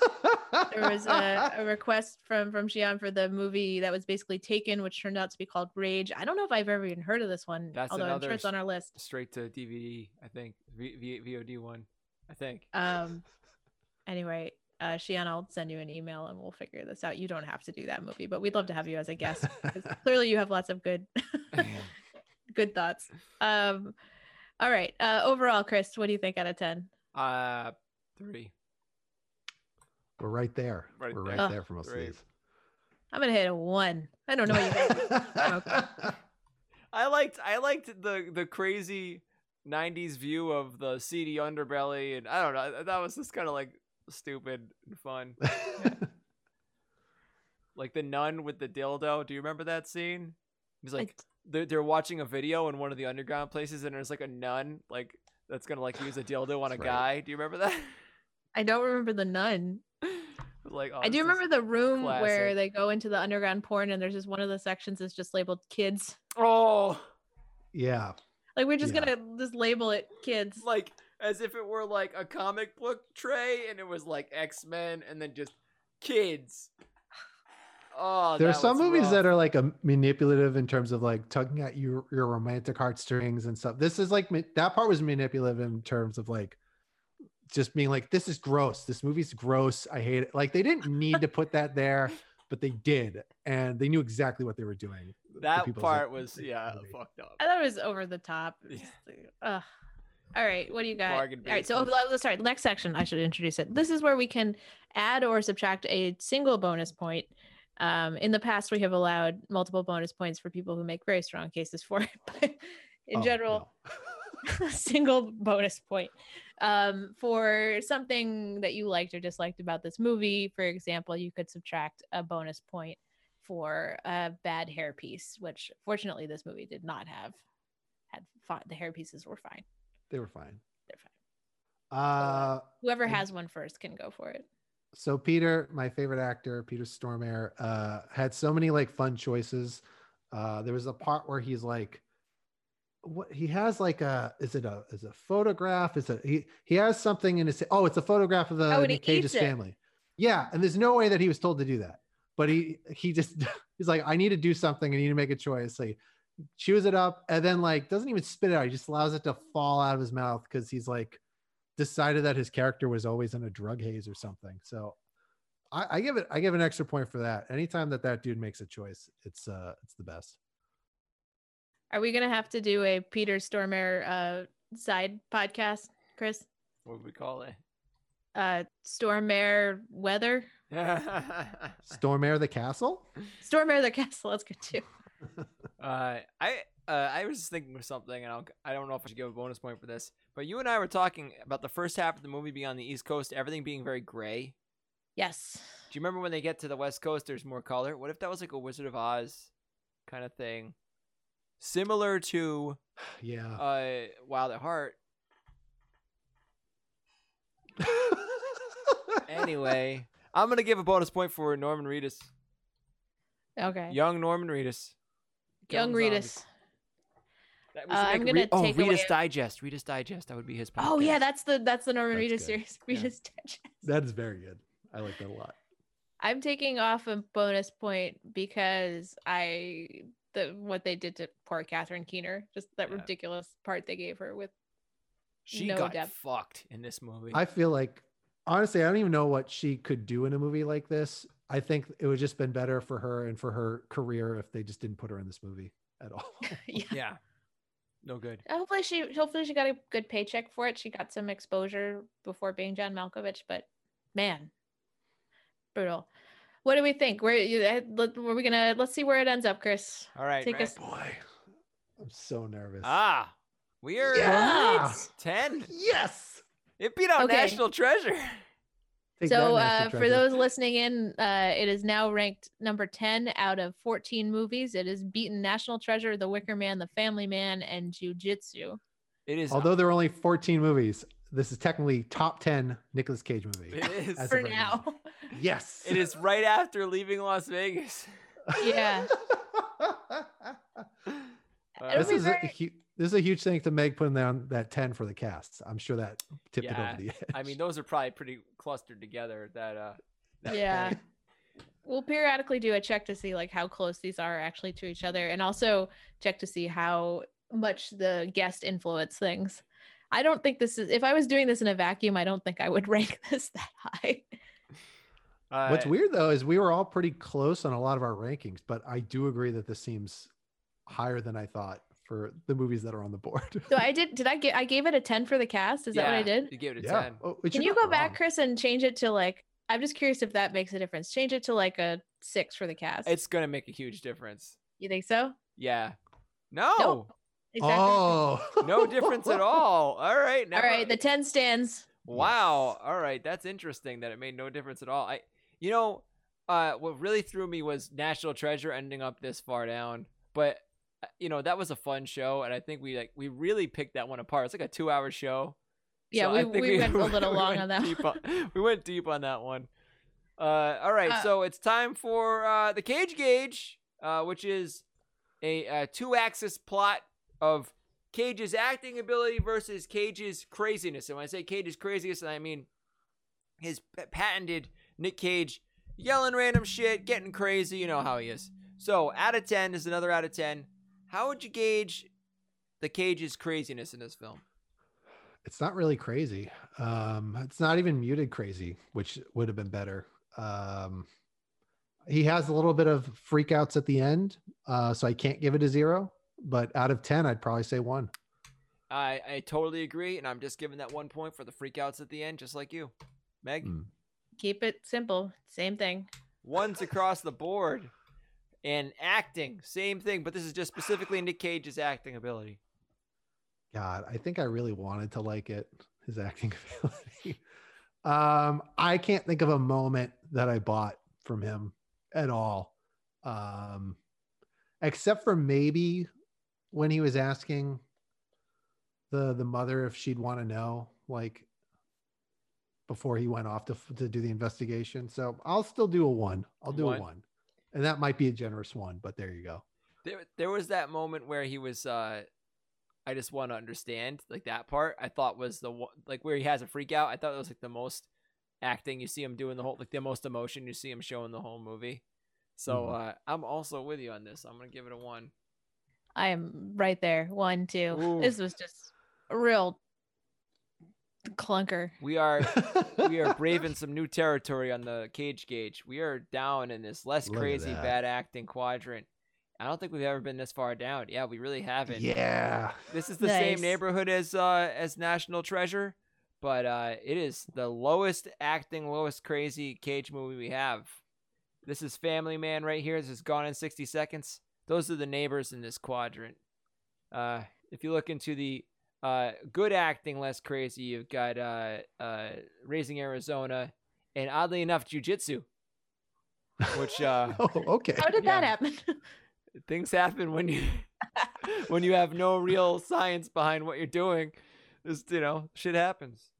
there was a, a request from from Xian for the movie that was basically taken, which turned out to be called Rage. I don't know if I've ever even heard of this one, That's although I'm sure it's on our list. Straight to DVD, I think. V- v- VOD one, I think. Um. Anyway, uh, Xian, I'll send you an email and we'll figure this out. You don't have to do that movie, but we'd love to have you as a guest. 'cause clearly, you have lots of good good thoughts. Um. All right. Uh, overall, Chris, what do you think out of ten? uh, three. We're right there. Right We're there. right Ugh. there for most Three. of these. I'm gonna hit a one. I don't know what you guys. I liked I liked the the crazy '90s view of the seedy underbelly, and I don't know. That was just kind of like stupid and fun. Like the nun with the dildo. Do you remember that scene? He's like they're, they're watching a video in one of the underground places, and there's like a nun like that's gonna like use a dildo on a right. guy. Do you remember that? I don't remember the nun. like oh, I do remember the room where they go into the underground porn, and there's just one of the sections is just labeled kids. Oh, yeah. Like we're just Yeah. gonna just label it kids. like as if it were like a comic book tray, and it was like X Men, and then just kids. Oh, There are some movies rough. that are like a manipulative in terms of like tugging at your your romantic heartstrings and stuff. This is like that part was manipulative in terms of like just being like, this is gross. This movie's gross. I hate it. Like they didn't need to put that there, but they did, and they knew exactly what they were doing. that part like, was yeah movie. fucked up. I thought it was over the top. Yeah. Like, Ugh. All right, what do you got? All right, so let's start. Next section, I should introduce it. This is where we can add or subtract a single bonus point. Um, in the past, we have allowed multiple bonus points for people who make very strong cases for it, but in Oh, general, no. a single bonus point um, for something that you liked or disliked about this movie. For example, you could subtract a bonus point for a bad hairpiece, which fortunately this movie did not have. Had fine. The hair pieces were fine. They were fine. They're fine. Uh, Whoever has one first can go for it. so Peter, my favorite actor, Peter Stormare, uh, had so many like fun choices. Uh, there was a part where he's like, what he has like a is it a is a photograph? Is it he he has something in his oh it's a photograph of the Oh, Nick Cage's family. Yeah, and there's no way that he was told to do that, but he he just he's like I need to do something. I need to make a choice. Like chews it up and then like doesn't even spit it out. He just allows it to fall out of his mouth because he's like decided that his character was always in a drug haze or something. So I, I give it I give an extra point for that. Anytime that that dude makes a choice, it's uh it's the best. Are we gonna have to do a Peter Stormare uh, side podcast, Chris? What would we call it? Uh, Stormare weather, Stormare the castle. Stormare the castle. Let's get to. Uh, I uh, I was just thinking of something, and I'll, I don't know if I should give a bonus point for this, but you and I were talking about the first half of the movie being on the East Coast, everything being very gray. Yes. Do you remember when they get to the West Coast? There's more color. What if that was like a Wizard of Oz kind of thing, similar to Yeah. uh, Wild at Heart? Anyway, I'm gonna give a bonus point for Norman Reedus, Okay. young Norman Reedus. Young Killing Reedus. That Uh, I'm gonna Re- oh, take away- Reedus Digest. Reedus Digest. That would be his. Oh yeah, that's the that's the Norman That's Reedus good. series. Yeah. Digest. that is very good. I like that a lot. I'm taking off a bonus point because I the what they did to poor Catherine Keener, just that Yeah. ridiculous part they gave her with She no got depth. fucked in this movie. I feel like honestly, I don't even know what she could do in a movie like this. I think it would just been better for her and for her career if they just didn't put her in this movie at all. yeah. yeah, no good. Hopefully she hopefully she got a good paycheck for it. She got some exposure before being John Malkovich, but man, brutal. What do we think? Where you uh, were we gonna let's see where it ends up, Chris. All right, Take Matt. us- Boy, I'm so nervous. Ah, we are Yeah. Ten. yes. It beat out Okay. National Treasure. Take so uh, for those listening in, uh, it is now ranked number 10 out of 14 movies. It has beaten National Treasure, The Wicker Man, The Family Man, and Jiu Jitsu. It is. although there are only 14 movies, this is technically top 10 Nicolas Cage movie. it is. For right now. Yes. It is right after leaving Las Vegas. Yeah. This be is a very- hu- this is a huge thing to Meg putting down that 10 for the casts. I'm sure that tipped it Yeah, over the edge. I mean, those are probably pretty clustered together. That uh. that Yeah. point. We'll periodically do a check to see like how close these are actually to each other and also check to see how much the guest influence things. I don't think this is if I was doing this in a vacuum, I don't think I would rank this that high. What's Uh, weird though is we were all pretty close on a lot of our rankings, but I do agree that this seems higher than I thought for the movies that are on the board. So I did did I get I gave it a 10 for the cast? Is that what I did? You gave it a yeah. ten. Oh, Can you're go not back. Chris, and change it to like? I'm just curious if that makes a difference. Change it to like a six for the cast. It's gonna make a huge difference. you think so? Yeah. No. Nope. Exactly. Oh, No difference at all. All right. All never- right, the 10 stands. Wow. All right. That's interesting that it made no difference at all. I, you know, uh, what really threw me was National Treasure ending up this far down. But you know, that was a fun show, and I think we like we really picked that one apart. It's like a two-hour show. Yeah, So we, think we, went a little we long on that. deep one. on- we went deep on that one. Uh, all right, Uh, so it's time for uh, the Cage Gauge, uh, which is a, uh two-axis plot of Cage's acting ability versus Cage's craziness. And when I say Cage's craziness, I mean his p- patented Nick Cage yelling random shit, getting crazy. You know how he is. So, out of 10 is another out of 10. How would you gauge the Cage's craziness in this film? It's not really crazy. Um, it's not even muted crazy, which would have been better. Um, he has a little bit of freakouts at the end, uh, so I can't give it a zero. But out of ten, I'd probably say one. I, I totally agree, and I'm just giving that one point for the freakouts at the end, just like you. Meg? Mm. Keep it simple. Same thing. Ones across the board. And acting, same thing, but this is just specifically Nick Cage's acting ability. God, I think I really wanted to like it. His acting ability. um, I can't think of a moment that I bought from him at all. Um, except for maybe when he was asking the the mother if she'd want to know, like before he went off to to do the investigation. So I'll still do a one. I'll do One. a one, and that might be a generous one, but there you go. There, there was that moment where he was. uh I just want to understand, like that part. I thought was the one, like where he has a freak out. I thought it was like the most acting you see him doing the whole, like the most emotion you see him showing the whole movie. So Mhm. uh I'm also with you on this. I'm gonna give it a one. I am right there. One, two. Ooh. This was just a real clunker. We are we are braving some new territory on the cage gauge. We are down in this less Look crazy bad acting quadrant. I don't think we've ever been this far down. Yeah, we really haven't. yeah. This is the same neighborhood as uh as National Treasure, but uh it is the lowest acting, lowest crazy cage movie we have. This is Family Man right here. This is Gone in 60 Seconds. Those are the neighbors in this quadrant. Uh if you look into the uh good acting, less crazy, you've got uh uh Raising Arizona and oddly enough Jiu Jitsu. Which uh Oh, okay. How did Yeah. that happen? things happen when you when you have no real science behind what you're doing just you know shit happens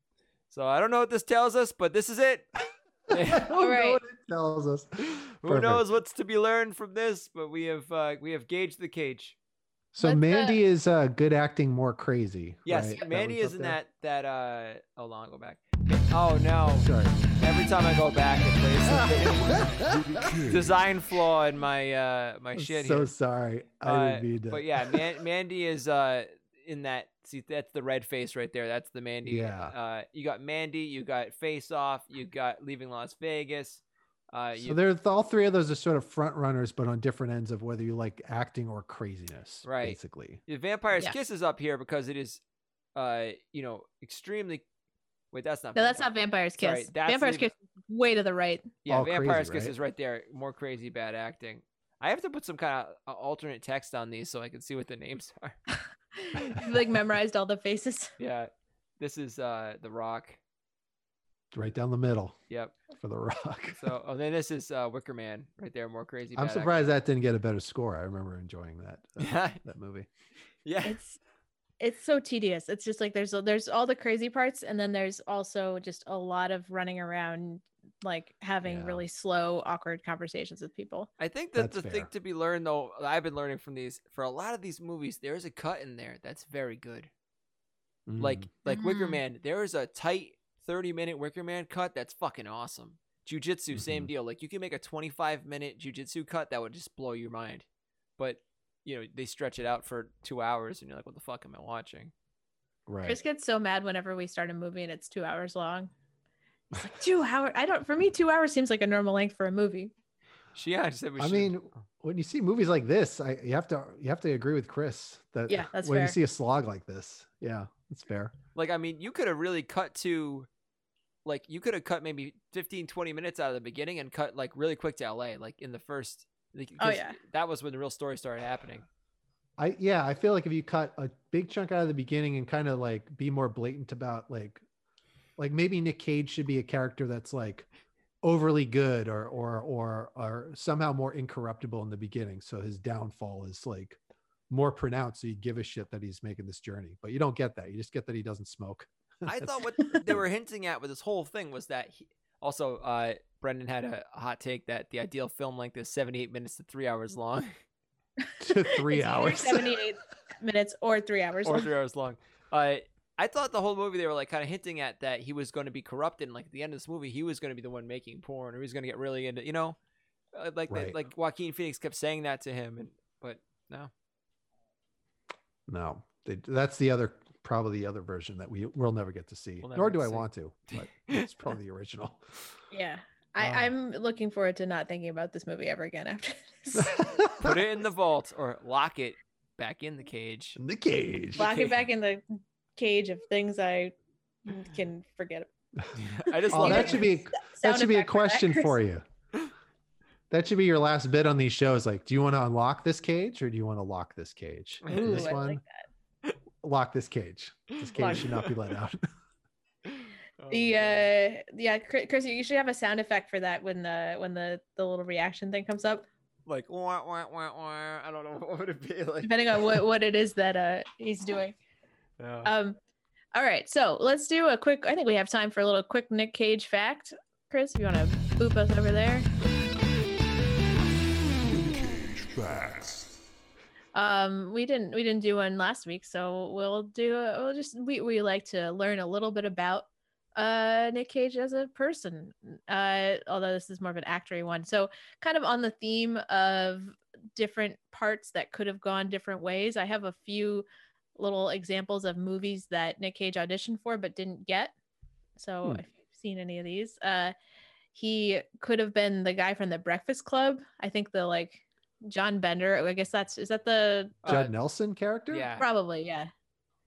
so i don't know what this tells us but this is it I don't know what it tells us. who knows what's to be learned from this but we have uh we have gauged the cage So Let's, uh, Mandy is uh, good acting, more crazy. yes right? Mandy is in there? that that uh on I'll go back oh no Sorry. every time i go back it plays design flaw in my uh my I'm shit so here sorry. I Uh, didn't. But yeah, Man- Mandy is uh in that. See, that's the red face right there. That's the Mandy. Yeah. Uh, you got Mandy. You got Face Off. You got Leaving Las Vegas. Uh, So you, there's all three of those are sort of front runners, but on different ends of whether you like acting or craziness. Right. Basically. the Vampire's Yeah. Kiss is up here because it is, uh, you know, extremely. Wait, that's not. No, that's not Vampire's Kiss. Sorry, that's Vampire's leaving- Kiss way to the right. Yeah, All crazy, Vampire's Kiss right? is right there. More crazy bad acting. I have to put some kind of uh, alternate text on these so I can see what the names are. You, like memorized all the faces. yeah, this is uh The Rock. Right down the middle Yep. for the rock. So, oh, then this is uh, Wicker Man right there. More crazy. I'm bad surprised that didn't get a better score. I remember enjoying that uh, that movie. yeah. It's it's so tedious. It's just like there's there's all the crazy parts, and then there's also just a lot of running around, like having Yeah. really slow, awkward conversations with people. I think that That's the thing to be learned, though, I've been learning from these for a lot of these movies. There is a cut in there that's very good. Like Mm. like Wicker Mhm. Man, there is a tight thirty minute Wicker Man cut that's fucking awesome. Jiu Jitsu, same Mhm. deal. Like you can make a twenty five minute jiu jitsu cut that would just blow your mind, but you know they stretch it out for two hours, and you're like, what the fuck am I watching? right. Chris gets so mad whenever we start a movie and it's two hours long. It's like two hours. I don't. For me, two hours seems like a normal length for a movie. She yeah, she said we I should- mean, when you see movies like this, I you have to you have to agree with Chris that Yeah, that's when you see a slog like this, yeah, it's fair. Like, I mean, you could have really cut to, like, you could have cut maybe 15, 20 minutes out of the beginning and cut, like, really quick to LA, like, in the first. Like, Oh, 'cause yeah. That was when the real story started happening. I yeah, I feel like if you cut a big chunk out of the beginning and kind of like be more blatant about like like maybe Nick Cage should be a character that's like overly good or or or or somehow more incorruptible in the beginning so his downfall is like more pronounced so you give a shit that he's making this journey but you don't get that you just get that he doesn't smoke I thought what they were hinting at with this whole thing was that he, also, uh, Brendan had a hot take that the ideal film length is 78 minutes to three hours long, to three It's hours 78 minutes or three hours or long. three hours long. Uh, I thought the whole movie they were like kind of hinting at that he was going to be corrupted. And like at the end of this movie, he was going to be the one making porn, or he was going to get really into, you know, uh, like Right. like Joaquin Phoenix kept saying that to him, and but no, No, they, that's the other, probably the other version that we will never get to see. We'll Nor do get I see. want to, but it's probably the original. Yeah. I, Um, I'm looking forward to not thinking about this movie ever again after this. put it in the vault or lock it back in the cage. In the cage. Lock it back in the cage of things I can forget. I just Oh, love that it. should be that should be a effect for question for you. That should be your last bit on these shows. Like, do you want to unlock this cage or do you want to lock this cage? Ooh, this I one, like lock this cage. This cage should not be let out. Oh, The uh yeah, Chris, Chris, you should have a sound effect for that when the when the the little reaction thing comes up, like wah, wah, wah, wah. I don't know what would it be like. depending on what what it is that uh he's doing. Yeah. Um, all right, so let's do a quick. I think we have time for a little quick Nick Cage fact. Chris, if you want to boop us over there. Um, we didn't we didn't do one last week, so we'll do. A, we'll just we we like to learn a little bit about uh Nick Cage as a person. Uh, although this is more of an actory one, so kind of on the theme of different parts that could have gone different ways. I have a few little examples of movies that Nick Cage auditioned for but didn't get. So Hmm. if you've seen any of these, uh, he could have been the guy from the Breakfast Club. I think the like John Bender. I guess that's is that the Judd Uh, Nelson character yeah, probably yeah.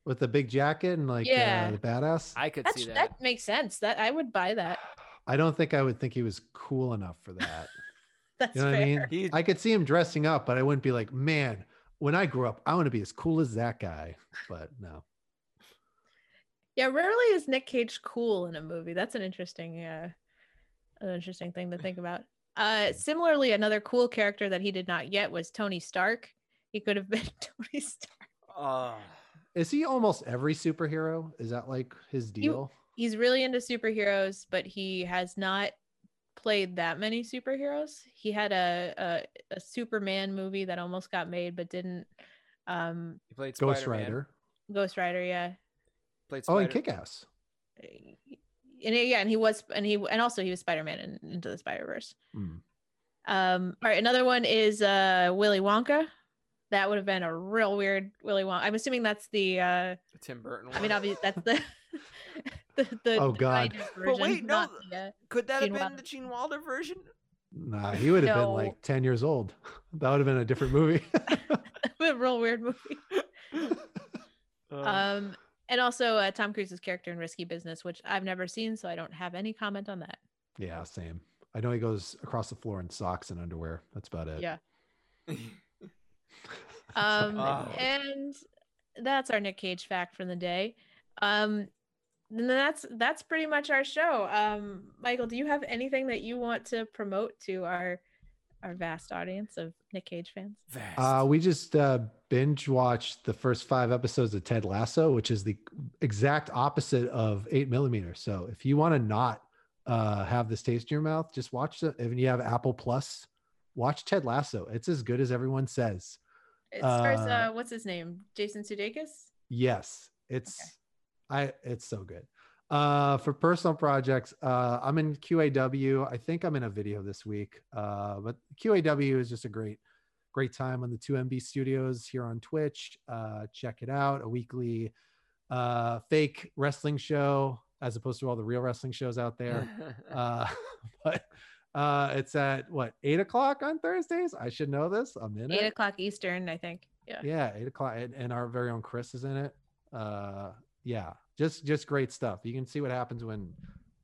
with the big jacket and like Yeah. uh, the badass. I could That's, see that. that. makes sense. That I would buy that. I don't think I would think he was cool enough for that. That's You know what I fair. mean? He, I could see him dressing up, but I wouldn't be like, man, when I grew up, I want to be as cool as that guy. But no. Yeah, rarely is Nick Cage cool in a movie. That's an interesting, uh, an interesting thing to think about. Uh, similarly, another cool character that he did not get was Tony Stark. He could have been Tony Stark. uh, Is he almost every superhero? Is that like his deal? He's really into superheroes, but he has not played that many superheroes. He had a a, a Superman movie that almost got made but didn't. Um, he played Ghost Spider-Man. Rider. Ghost Rider, yeah. Played Oh, and Kick Ass. And he- yeah, and he was, and he, and also he was Spider Man in Into the Spider Verse. Mm. Um, all right, another one is uh Willy Wonka. That would have been a real weird Willy Wonka. I'm assuming that's the. uh the Tim Burton. One. I mean, obviously that's the. the, the Oh, the God. kind of But wait, no, the, uh, could that have been Wilder. the Gene Wilder version? Nah, he would have No. been like 10 years old. That would have been a different movie. a real weird movie. Um, and also uh, Tom Cruise's character in Risky Business, which I've never seen, so I don't have any comment on that. yeah, same. I know he goes across the floor in socks and underwear. That's about it. Yeah. Um, Oh. and that's our Nick Cage fact from the day. Um, and that's that's pretty much our show. Um, Michael, do you have anything that you want to promote to our our vast audience of Nick Cage fans? Vast. Uh, we just uh, binge watched the first five episodes of Ted Lasso, which is the exact opposite of eight millimeter. So if you want to not uh, have this taste in your mouth, just watch it. If you have Apple Plus, watch Ted Lasso. It's as good as everyone says. It stars Uh, uh, what's his name? Jason Sudeikis. Yes, it's I it's so good. Uh for personal projects, uh I'm in QAW. I think I'm in a video this week. Uh but QAW is just a great great time on the 2MB studios here on Twitch. Uh check it out. A weekly uh fake wrestling show as opposed to all the real wrestling shows out there. uh but uh it's at what eight o'clock on Thursdays? I should know this. I'm in Eight it o'clock Eastern, I think. Yeah. yeah eight o'clock and, and our very own chris is in it uh yeah just just great stuff you can see what happens when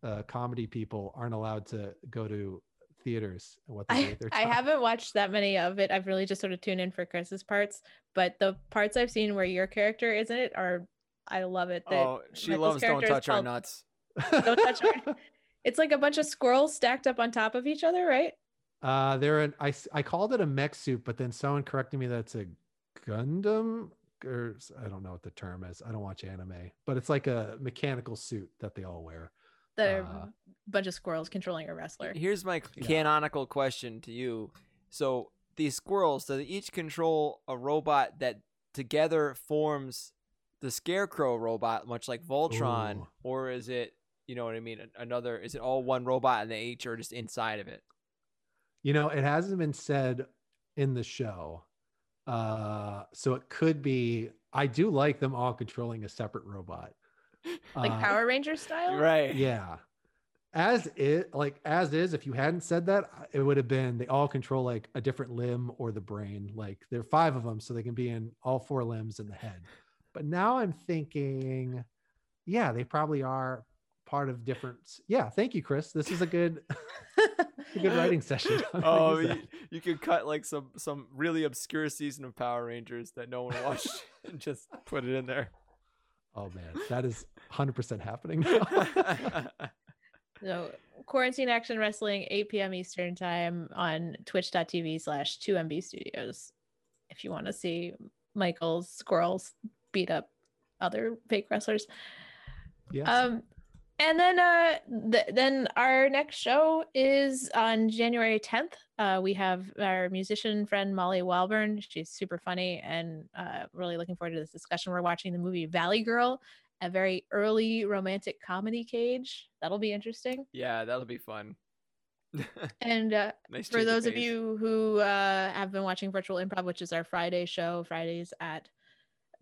uh comedy people aren't allowed to go to theaters what they do I, with their I haven't watched that many of it. I've really just sort of tuned in for Chris's parts, but the parts I've seen where your character isn't it are I love it. That oh, she Michael's loves don't touch our nuts. Don't touch our- It's like a bunch of squirrels stacked up on top of each other, right? uh they're an I I called it a mech suit but then someone corrected me that's a gundam or s- i don't know what the term is i don't watch anime but it's like a mechanical suit that they all wear That are Uh, a bunch of squirrels controlling a wrestler. Here's my Yeah. canonical question to you. So these squirrels, do they each control a robot that together forms the Scarecrow robot, much like Voltron, Ooh. or is it you know what I mean? Another is it all one robot and the H are just inside of it? You know, it hasn't been said in the show. Uh, so it could be. I do like them all controlling a separate robot. Like Uh, Power Ranger style? Right. Yeah. As it like as is, if you hadn't said that, it would have been they all control like a different limb or the brain. Like there are five of them, so they can be in all four limbs in the head. But now I'm thinking, yeah, they probably are part of different. Yeah, thank you, Chris. This is a good, a good writing session. Oh, use you, that. you could cut like some some really obscure season of Power Rangers that no one watched and just put it in there. oh man, that is 100 percent happening. now. So quarantine action wrestling, 8 p.m. Eastern time on twitch.tv slash 2MB studios. If you want to see Michael's squirrels beat up other fake wrestlers. yes. Um, and then uh, th- then our next show is on January 10th. Uh, we have our musician friend Molly Walburn. She's super funny and uh, really looking forward to this discussion. We're watching the movie Valley Girl, a very early romantic comedy cage. That'll be interesting. yeah, that'll be fun. And uh, nice for those of you who uh, have been watching Virtual Improv, which is our Friday show, Fridays at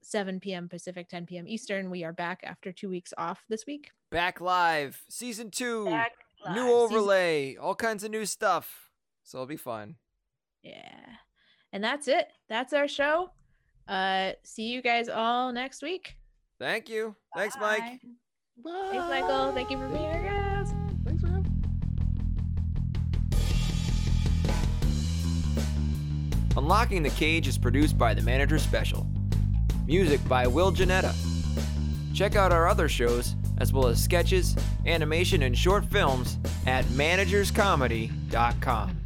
7 p.m. Pacific, 10 p.m. Eastern, we are back after two weeks off this week. back live, season two, Back live. new Season- overlay, all kinds of new stuff. So it'll be fun. Yeah. And that's it. That's our show. Uh see you guys all next week. Thank you. Thanks, Mike. Bye. Thanks, Michael. Thank you for being our guest. Thanks for having. Unlocking the Cage is produced by The Manager Special. Music by Will Janetta. Check out our other shows, as well as sketches, animation, and short films at managerscomedy.com.